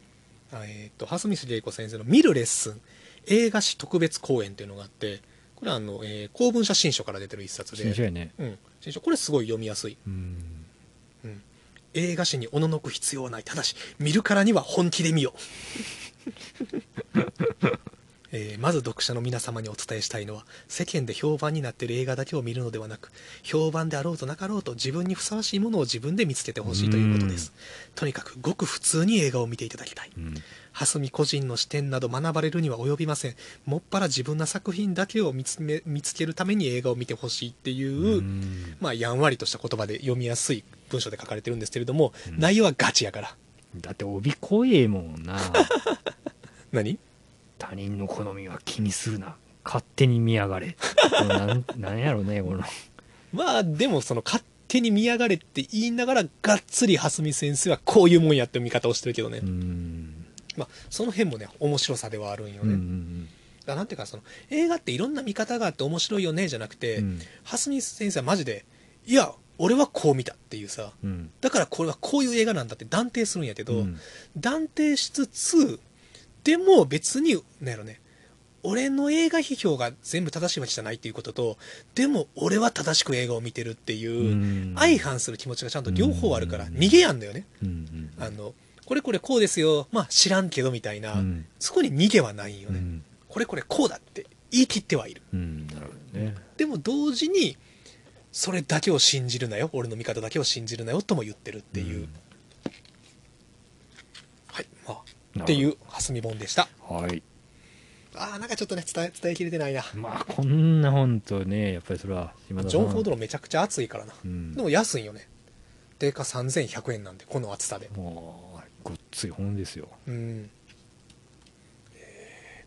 あえっ、と蓮見玲子先生の「見るレッスン。映画史特別講演」っていうのがあってこれはあの、えー公文写真書から出てる一冊で。新書やね。うん、新書。これすごい読みやすい。うん。映画史におののく必要はない。ただし見るからには本気で見よ、[laughs] えーまず読者の皆様にお伝えしたいのは世間で評判になっている映画だけを見るのではなく評判であろうとなかろうと自分にふさわしいものを自分で見つけてほしいということです。とにかくごく普通に映画を見ていただきたい。うん。蓮見個人の視点など学ばれるには及びません。もっぱら自分の作品だけを見つめ見つけるために映画を見てほしいっていう、うん。まあ、やんわりとした言葉で読みやすい文章で書かれてるんですけれども、うん。内容はガチやから。だって帯怖えもんな [laughs] 何？他人の好みは気にするな。勝手に見やがれ。なん [laughs] なんやろねこの。まあでもその勝手に見やがれって言いながらがっつり蓮見先生はこういうもんやって見方をしてるけどね、うん。まあ、その辺もね面白さではあるんようんうね、ん。だなんていうかその映画っていろんな見方があって面白いよねじゃなくて、うん。蓮見先生はマジでいや俺はこう見たっていうさ。うん。だからこれはこういう映画なんだって断定するんやけど、うん。断定しつつでも別になんやろね。俺の映画批評が全部正しいわけじゃないっていうこととでも俺は正しく映画を見てるっていう、うん。相反する気持ちがちゃんと両方あるから、うん。逃げやんだよね。うんあのこれこれこうですよ。まあ知らんけどみたいな、うん。そこに逃げはないよね、うん。これこれこうだって言い切ってはいる。でも同時にそれだけを信じるなよ。俺の見方だけを信じるなよとも言ってるっていう、はいまあっていう蓮見本でした。はい。ああなんかちょっとね伝え伝えきれてないな。まあこんな本とねやっぱりそれは島田さん。ジョン・フォードのめちゃくちゃ熱いからな、うん。でも安いよね。定価3100円なんでこの厚さで。もうごっつい本ですよ。うん。え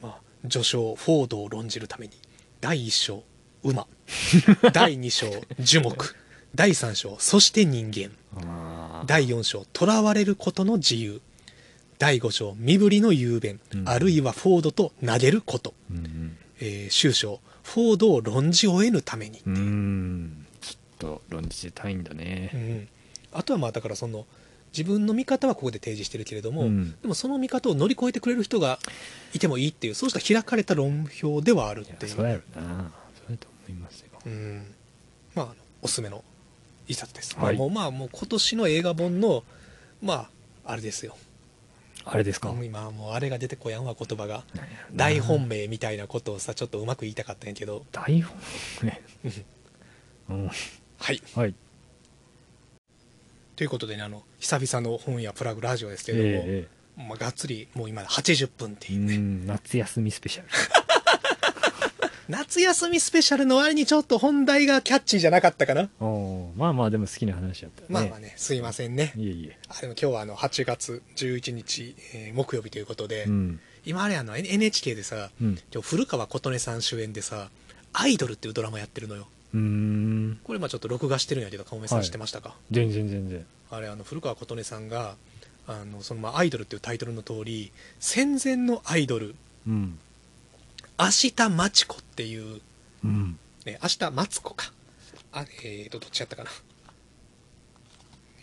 ーまあ序章フォードを論じるために第1章馬。[laughs] 第2章樹木。第3章そして人間。あ第4章囚われることの自由第5章身振りの雄弁、うん。あるいはフォードと投げること、うんえー終章フォードを論じ終えぬために、う。んうん。ちょっと論じたいんだうねん。あとはまあだからその自分の見方はここで提示してるけれども、うん。でもその見方を乗り越えてくれる人がいてもいいっていうそうした開かれた論評ではあるっていう。そうやろな。そうやと思いますよ。うん。まあおすすめの一冊です、はい。まあもうまあもう今年の映画本のまああれですよあれですか？今はもうあれが出てこやんわ言葉が。大本命みたいなことをさちょっとうまく言いたかったんやけど。大本ねうん。はい。はい。ということでねあの久々の本やプラグラジオですけれども、えまあ、がっつりもう今80分ってえいうね、うん夏休みスペシャル [laughs] 夏休みスペシャルの割にちょっと本題がキャッチーじゃなかったかな、おーまあまあでも好きな話やったよね。まあまあねすいませんね。いえいえ。あでも今日はあの8月11日、えー木曜日ということで、うん。今あれあの N- NHK でさうん。今日古川琴音さん主演でさ「アイドル」っていうドラマやってるのよ。うーん。これまあちょっと録画してるんやけどかもめさはいん知ってましたか、全然全然。あれあの古川琴音さんがあのそのまあアイドルっていうタイトルの通り戦前のアイドルうん明日マチコっていう、うん。ね、明日マツコか。あえーとどっちやったかな。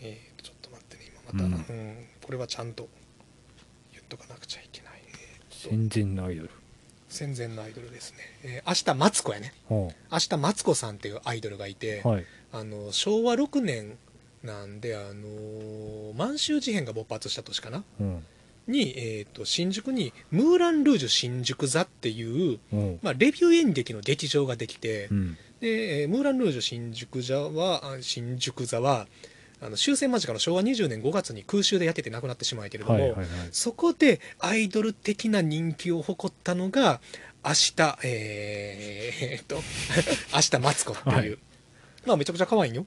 えーとちょっと待ってね今また、ううん。これはちゃんと言っとかなくちゃいけない、えーと戦前のアイドル。戦前のアイドルですね、えー明日マツコやね。ほ明日マツコさんっていうアイドルがいて、うはい。あの昭和6年なんで、あの満州事変が勃発した年かな。うんに、えー、と新宿にムーラン・ルージュ新宿座っていう、う。んまあ、レビュー演劇の劇場ができて、うん。でえームーラン・ルージュ新宿座はあ新宿座はあの終戦間近の昭和20年5月に空襲で焼けて亡くなってしまうけれども、はいはいはい。そこでアイドル的な人気を誇ったのが明日えー、えーっと [laughs] 明日マツコっていう、はい。まあめちゃくちゃ可愛いよ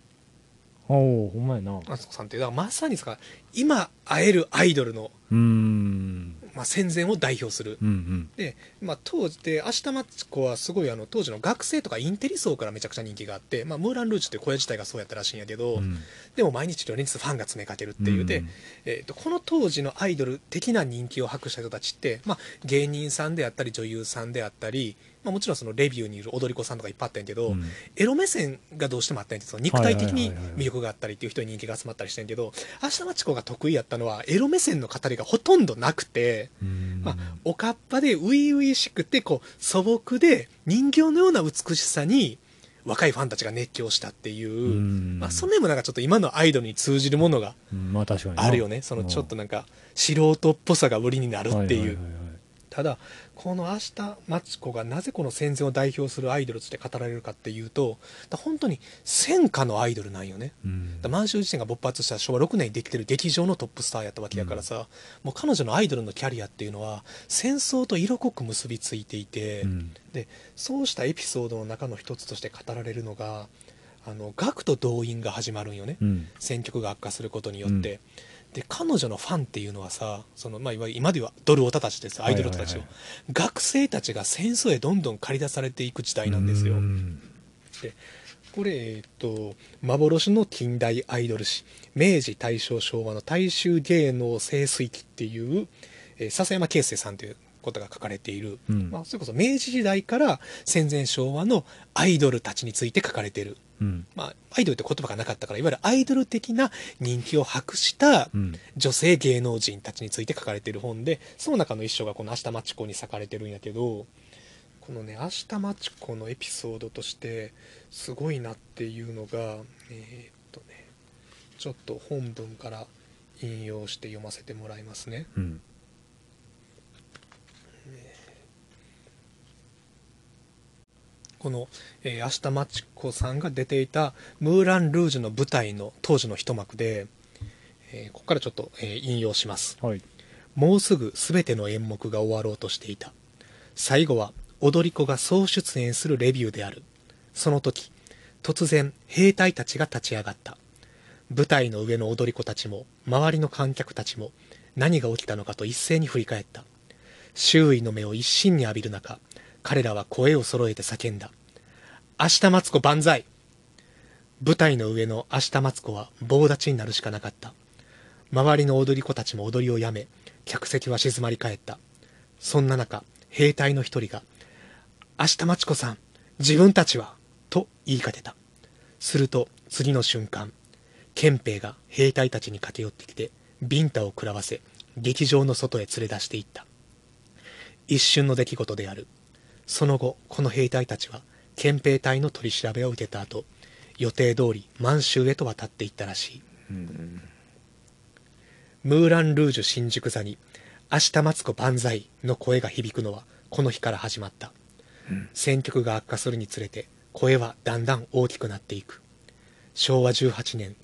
おおほんまやな。マツコさんってだからまさにさ今会えるアイドルの、うーん。まあ、戦前を代表する。うんうん。で、まあ、当時で明日マツコはすごいあの当時の学生とかインテリ層からめちゃくちゃ人気があって、まあ、ムーラン・ルージュっていう小屋自体がそうやったらしいんやけど、うん。でも毎日連日ファンが詰めかけるっていうで、うん。えー、とこの当時のアイドル的な人気を博した人たちって、まあ、芸人さんであったり女優さんであったりまあ、もちろんそのレビューにいる踊り子さんとかいっぱいあったんやけど、うん。エロ目線がどうしてもあったんやけどその肉体的に魅力があったりっていう人に人気が集まったりしてんけど明日マチコが得意やったのはエロ目線の語りがほとんどなくて、うん。まあ、おかっぱで初々しくてこう素朴で人形のような美しさに若いファンたちが熱狂したっていう、うん。まあ、その辺もなんかちょっと今のアイドルに通じるものがあるよね。そのちょっとなんか素人っぽさが売りになるっていう、はいはいはいはいただこの明日マチコがなぜこの戦前を代表するアイドルとして語られるかっていうとだ本当に戦火のアイドルなんよね。うん。だ満州事変が勃発した昭和6年にできてる劇場のトップスターやったわけやからさ、もう彼女のアイドルのキャリアっていうのは戦争と色濃く結びついていて、うん。でそうしたエピソードの中の一つとして語られるのがあの学徒動員が始まるんよね、うん。戦局が悪化することによって、で彼女のファンっていうのはさその、まあ、今ではドルオタたちですアイドルたちを、はいはいはい学生たちが戦争へどんどん駆り出されていく時代なんですよ、うん。でこれ、えっと幻の近代アイドル誌明治大正昭和の大衆芸能清水記っていう、えー笹山圭介さんということが書かれている、うん。まあ、それこそ明治時代から戦前昭和のアイドルたちについて書かれているうん。まあ、アイドルって言葉がなかったからいわゆるアイドル的な人気を博したうん。女性芸能人たちについて書かれている本でその中の一章がこの「明日マチコ」に書かれてるんやけどこのね「明日マチコ」のエピソードとしてすごいなっていうのがえーっとねちょっと本文から引用して読ませてもらいますね。うんこの、えー、明日マチコさんが出ていた「ムーラン・ルージュ」の舞台の当時の一幕で、えーここからちょっと、えー引用します。はい。もうすぐ全ての演目が終わろうとしていた。最後は踊り子が総出演するレビューである。その時突然兵隊たちが立ち上がった。舞台の上の踊り子たちも周りの観客たちも何が起きたのかと一斉に振り返った。周囲の目を一身に浴びる中彼らは声を揃えて叫んだ「明日マツコ万歳!」舞台の上の明日マツコは棒立ちになるしかなかった。周りの踊り子たちも踊りをやめ客席は静まり返った。そんな中兵隊の一人が「明日マチコさん自分たちは!」と言いかけた。すると次の瞬間憲兵が兵隊たちに駆け寄ってきてビンタを食らわせ劇場の外へ連れ出していった。一瞬の出来事である。その後この兵隊たちは憲兵隊の取り調べを受けた後予定通り満州へと渡っていったらしい。ムーラン・ルージュ新宿座に「明日マツコ万歳」の声が響くのはこの日から始まった、戦局が悪化するにつれて声はだんだん大きくなっていく。昭和18年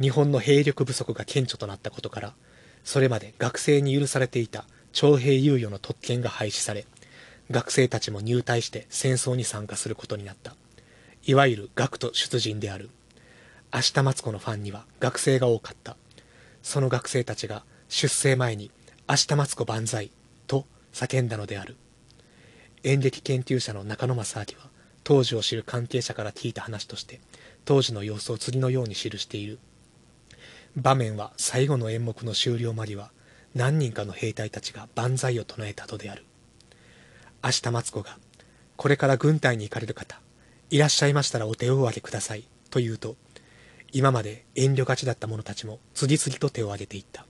日本の兵力不足が顕著となったことからそれまで学生に許されていた徴兵猶予の特権が廃止され学生たちも入隊して戦争に参加することになった。いわゆる学徒出陣である。明日マツコのファンには学生が多かった。その学生たちが出征前に「明日マツコ万歳」と叫んだのである。演劇研究者の中野正明は当時を知る関係者から聞いた話として当時の様子を次のように記している。場面は最後の演目の終了間際何人かの兵隊たちが万歳を唱えた後である。明日マツコが「これから軍隊に行かれる方いらっしゃいましたらお手をお挙げください」と言うと今まで遠慮がちだった者たちも次々と手を挙げていった。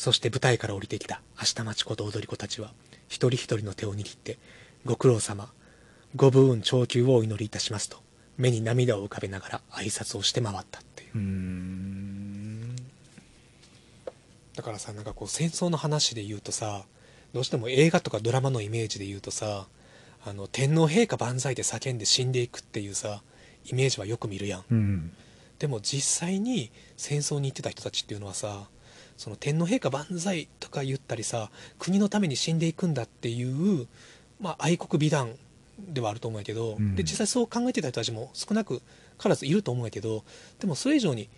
そして舞台から降りてきた明日町子と踊り子たちは一人一人の手を握って「ご苦労様ご武運長久をお祈りいたします」と目に涙を浮かべながら挨拶をして回ったっていう。うん。だからさなんかこう戦争の話で言うとさどうしても映画とかドラマのイメージで言うとさあの天皇陛下万歳で叫んで死んでいくっていうさイメージはよく見るやん。うんでも実際に戦争に行ってた人たちっていうのはさその天皇陛下万歳とか言ったりさ国のために死んでいくんだっていう、まあ、愛国美談ではあると思うんやけど、うん。で実際そう考えてた人たちも少なくからずいると思うんやけどでもそれ以上に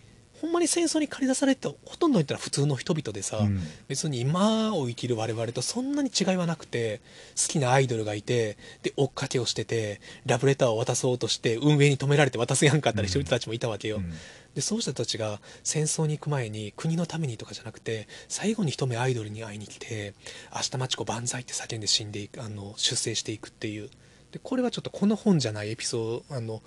ほんまに戦争に駆り出されてほとんど言ったら普通の人々でさ、うん。別に今を生きる我々とそんなに違いはなくて好きなアイドルがいてで追っかけをしててラブレターを渡そうとして運営に止められて渡せやんかったりしてる人たちもいたわけよ、うん。でそうした人たちが戦争に行く前に国のためにとかじゃなくて最後に一目アイドルに会いに来て「明日マチコ万歳」って叫んで死んでいくあの出征していくっていう。でこれはちょっとこの本じゃないエピソードあの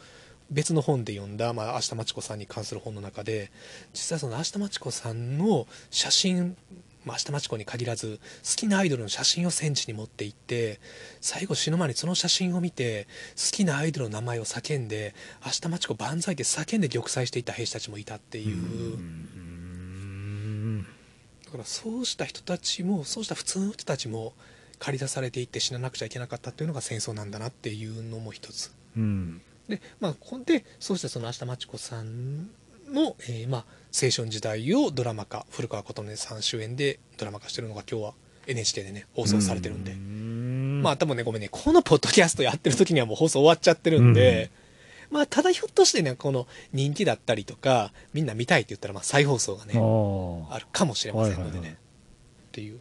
別の本で読んだ、まあ、明日真知子さんに関する本の中で実際その明日真知子さんの写真、まあ、明日真知子に限らず好きなアイドルの写真を戦地に持って行って最後死ぬ前にその写真を見て好きなアイドルの名前を叫んで明日真知子万歳って叫んで玉砕していった兵士たちもいたっていう。うん。だからそうした人たちもそうした普通の人たちも駆り出されていって死ななくちゃいけなかったっていうのが戦争なんだなっていうのも一つ。うんで,、まあ、ほんでそうしたその明日真知子さんの、えーまあ、青春時代をドラマ化古川琴音さん主演でドラマ化してるのが今日は NHK でね放送されてるんで、うん。まあ多分ねごめんねこのポッドキャストやってる時にはもう放送終わっちゃってるんで、まあただひょっとしてねこの人気だったりとかみんな見たいって言ったらまあ再放送がねああるかもしれませんのでね、はいはいはい。っていう、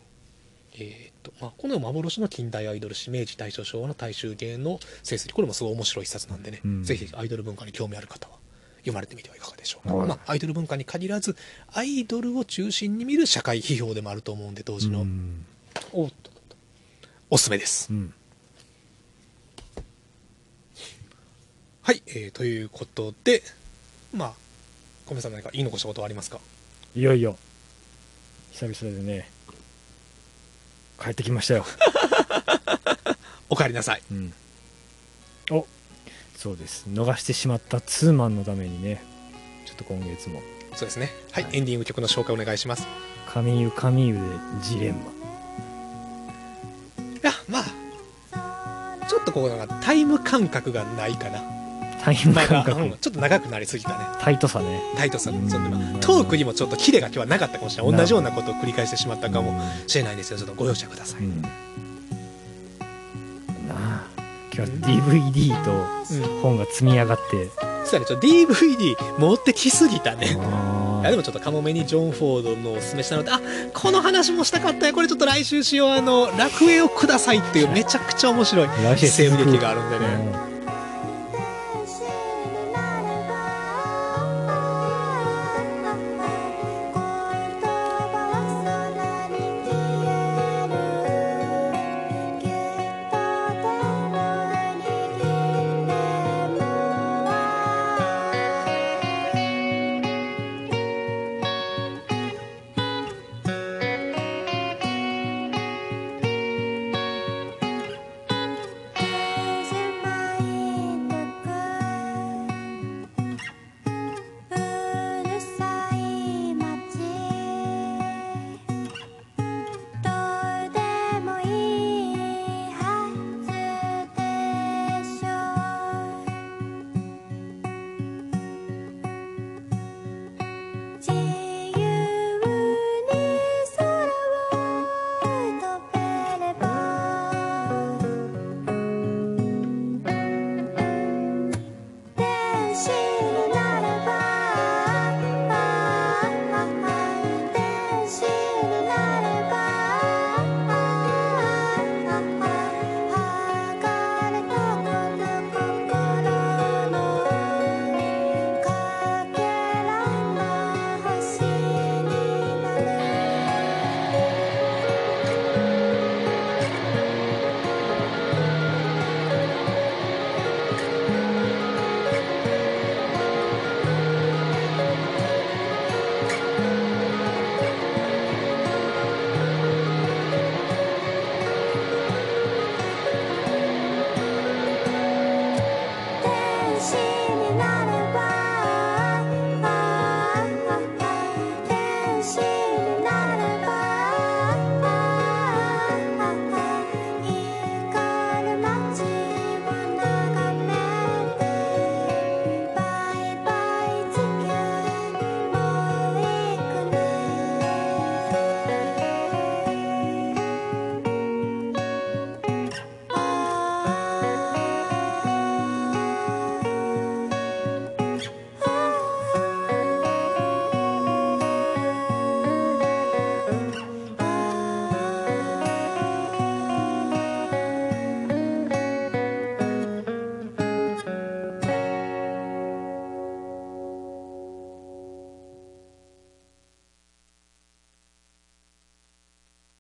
えーっと。まあ、この幻の近代アイドル史明治大正昭和の大衆芸の成績これもすごい面白い一冊なんでね、うん。ぜひアイドル文化に興味ある方は読まれてみてはいかがでしょうか、はい。まあ、アイドル文化に限らずアイドルを中心に見る社会批評でもあると思うんで当時の、うん。おっとおすすめです、うん。はい、えーということでまあ小宮さん何か言い残したことはありますか？いよいよ久々でね帰ってきましたよ、[laughs] お帰りなさい。うん、お。そうです。逃してしまったツーマンのためにね。ちょっと今月も。そうですね。はい、はい。エンディング曲の紹介お願いします。神湯神湯でジレンマ。いやまあちょっとこうなんかタイム感覚がないかなタイムま感覚、あうんちょっと長くなりすぎたね。タイトさね。タイトさ。うんそんでまあうんトークにもちょっとキレが今日はなかった。かもしれないな同じようなことを繰り返してしまったかもうん。しれないんですよ。ちょっとご容赦ください、うん。なあ今日は DVD とうん。本が積み上がって、そうやね。ちょっと DVD 持ってきすぎたね。あでもちょっとカモメにジョン・フォードのおすすめしたのであこの話もしたかったよ。これちょっと来週しよう。あの楽園をくださいっていうめちゃくちゃ面白い西部劇があるんでね、うん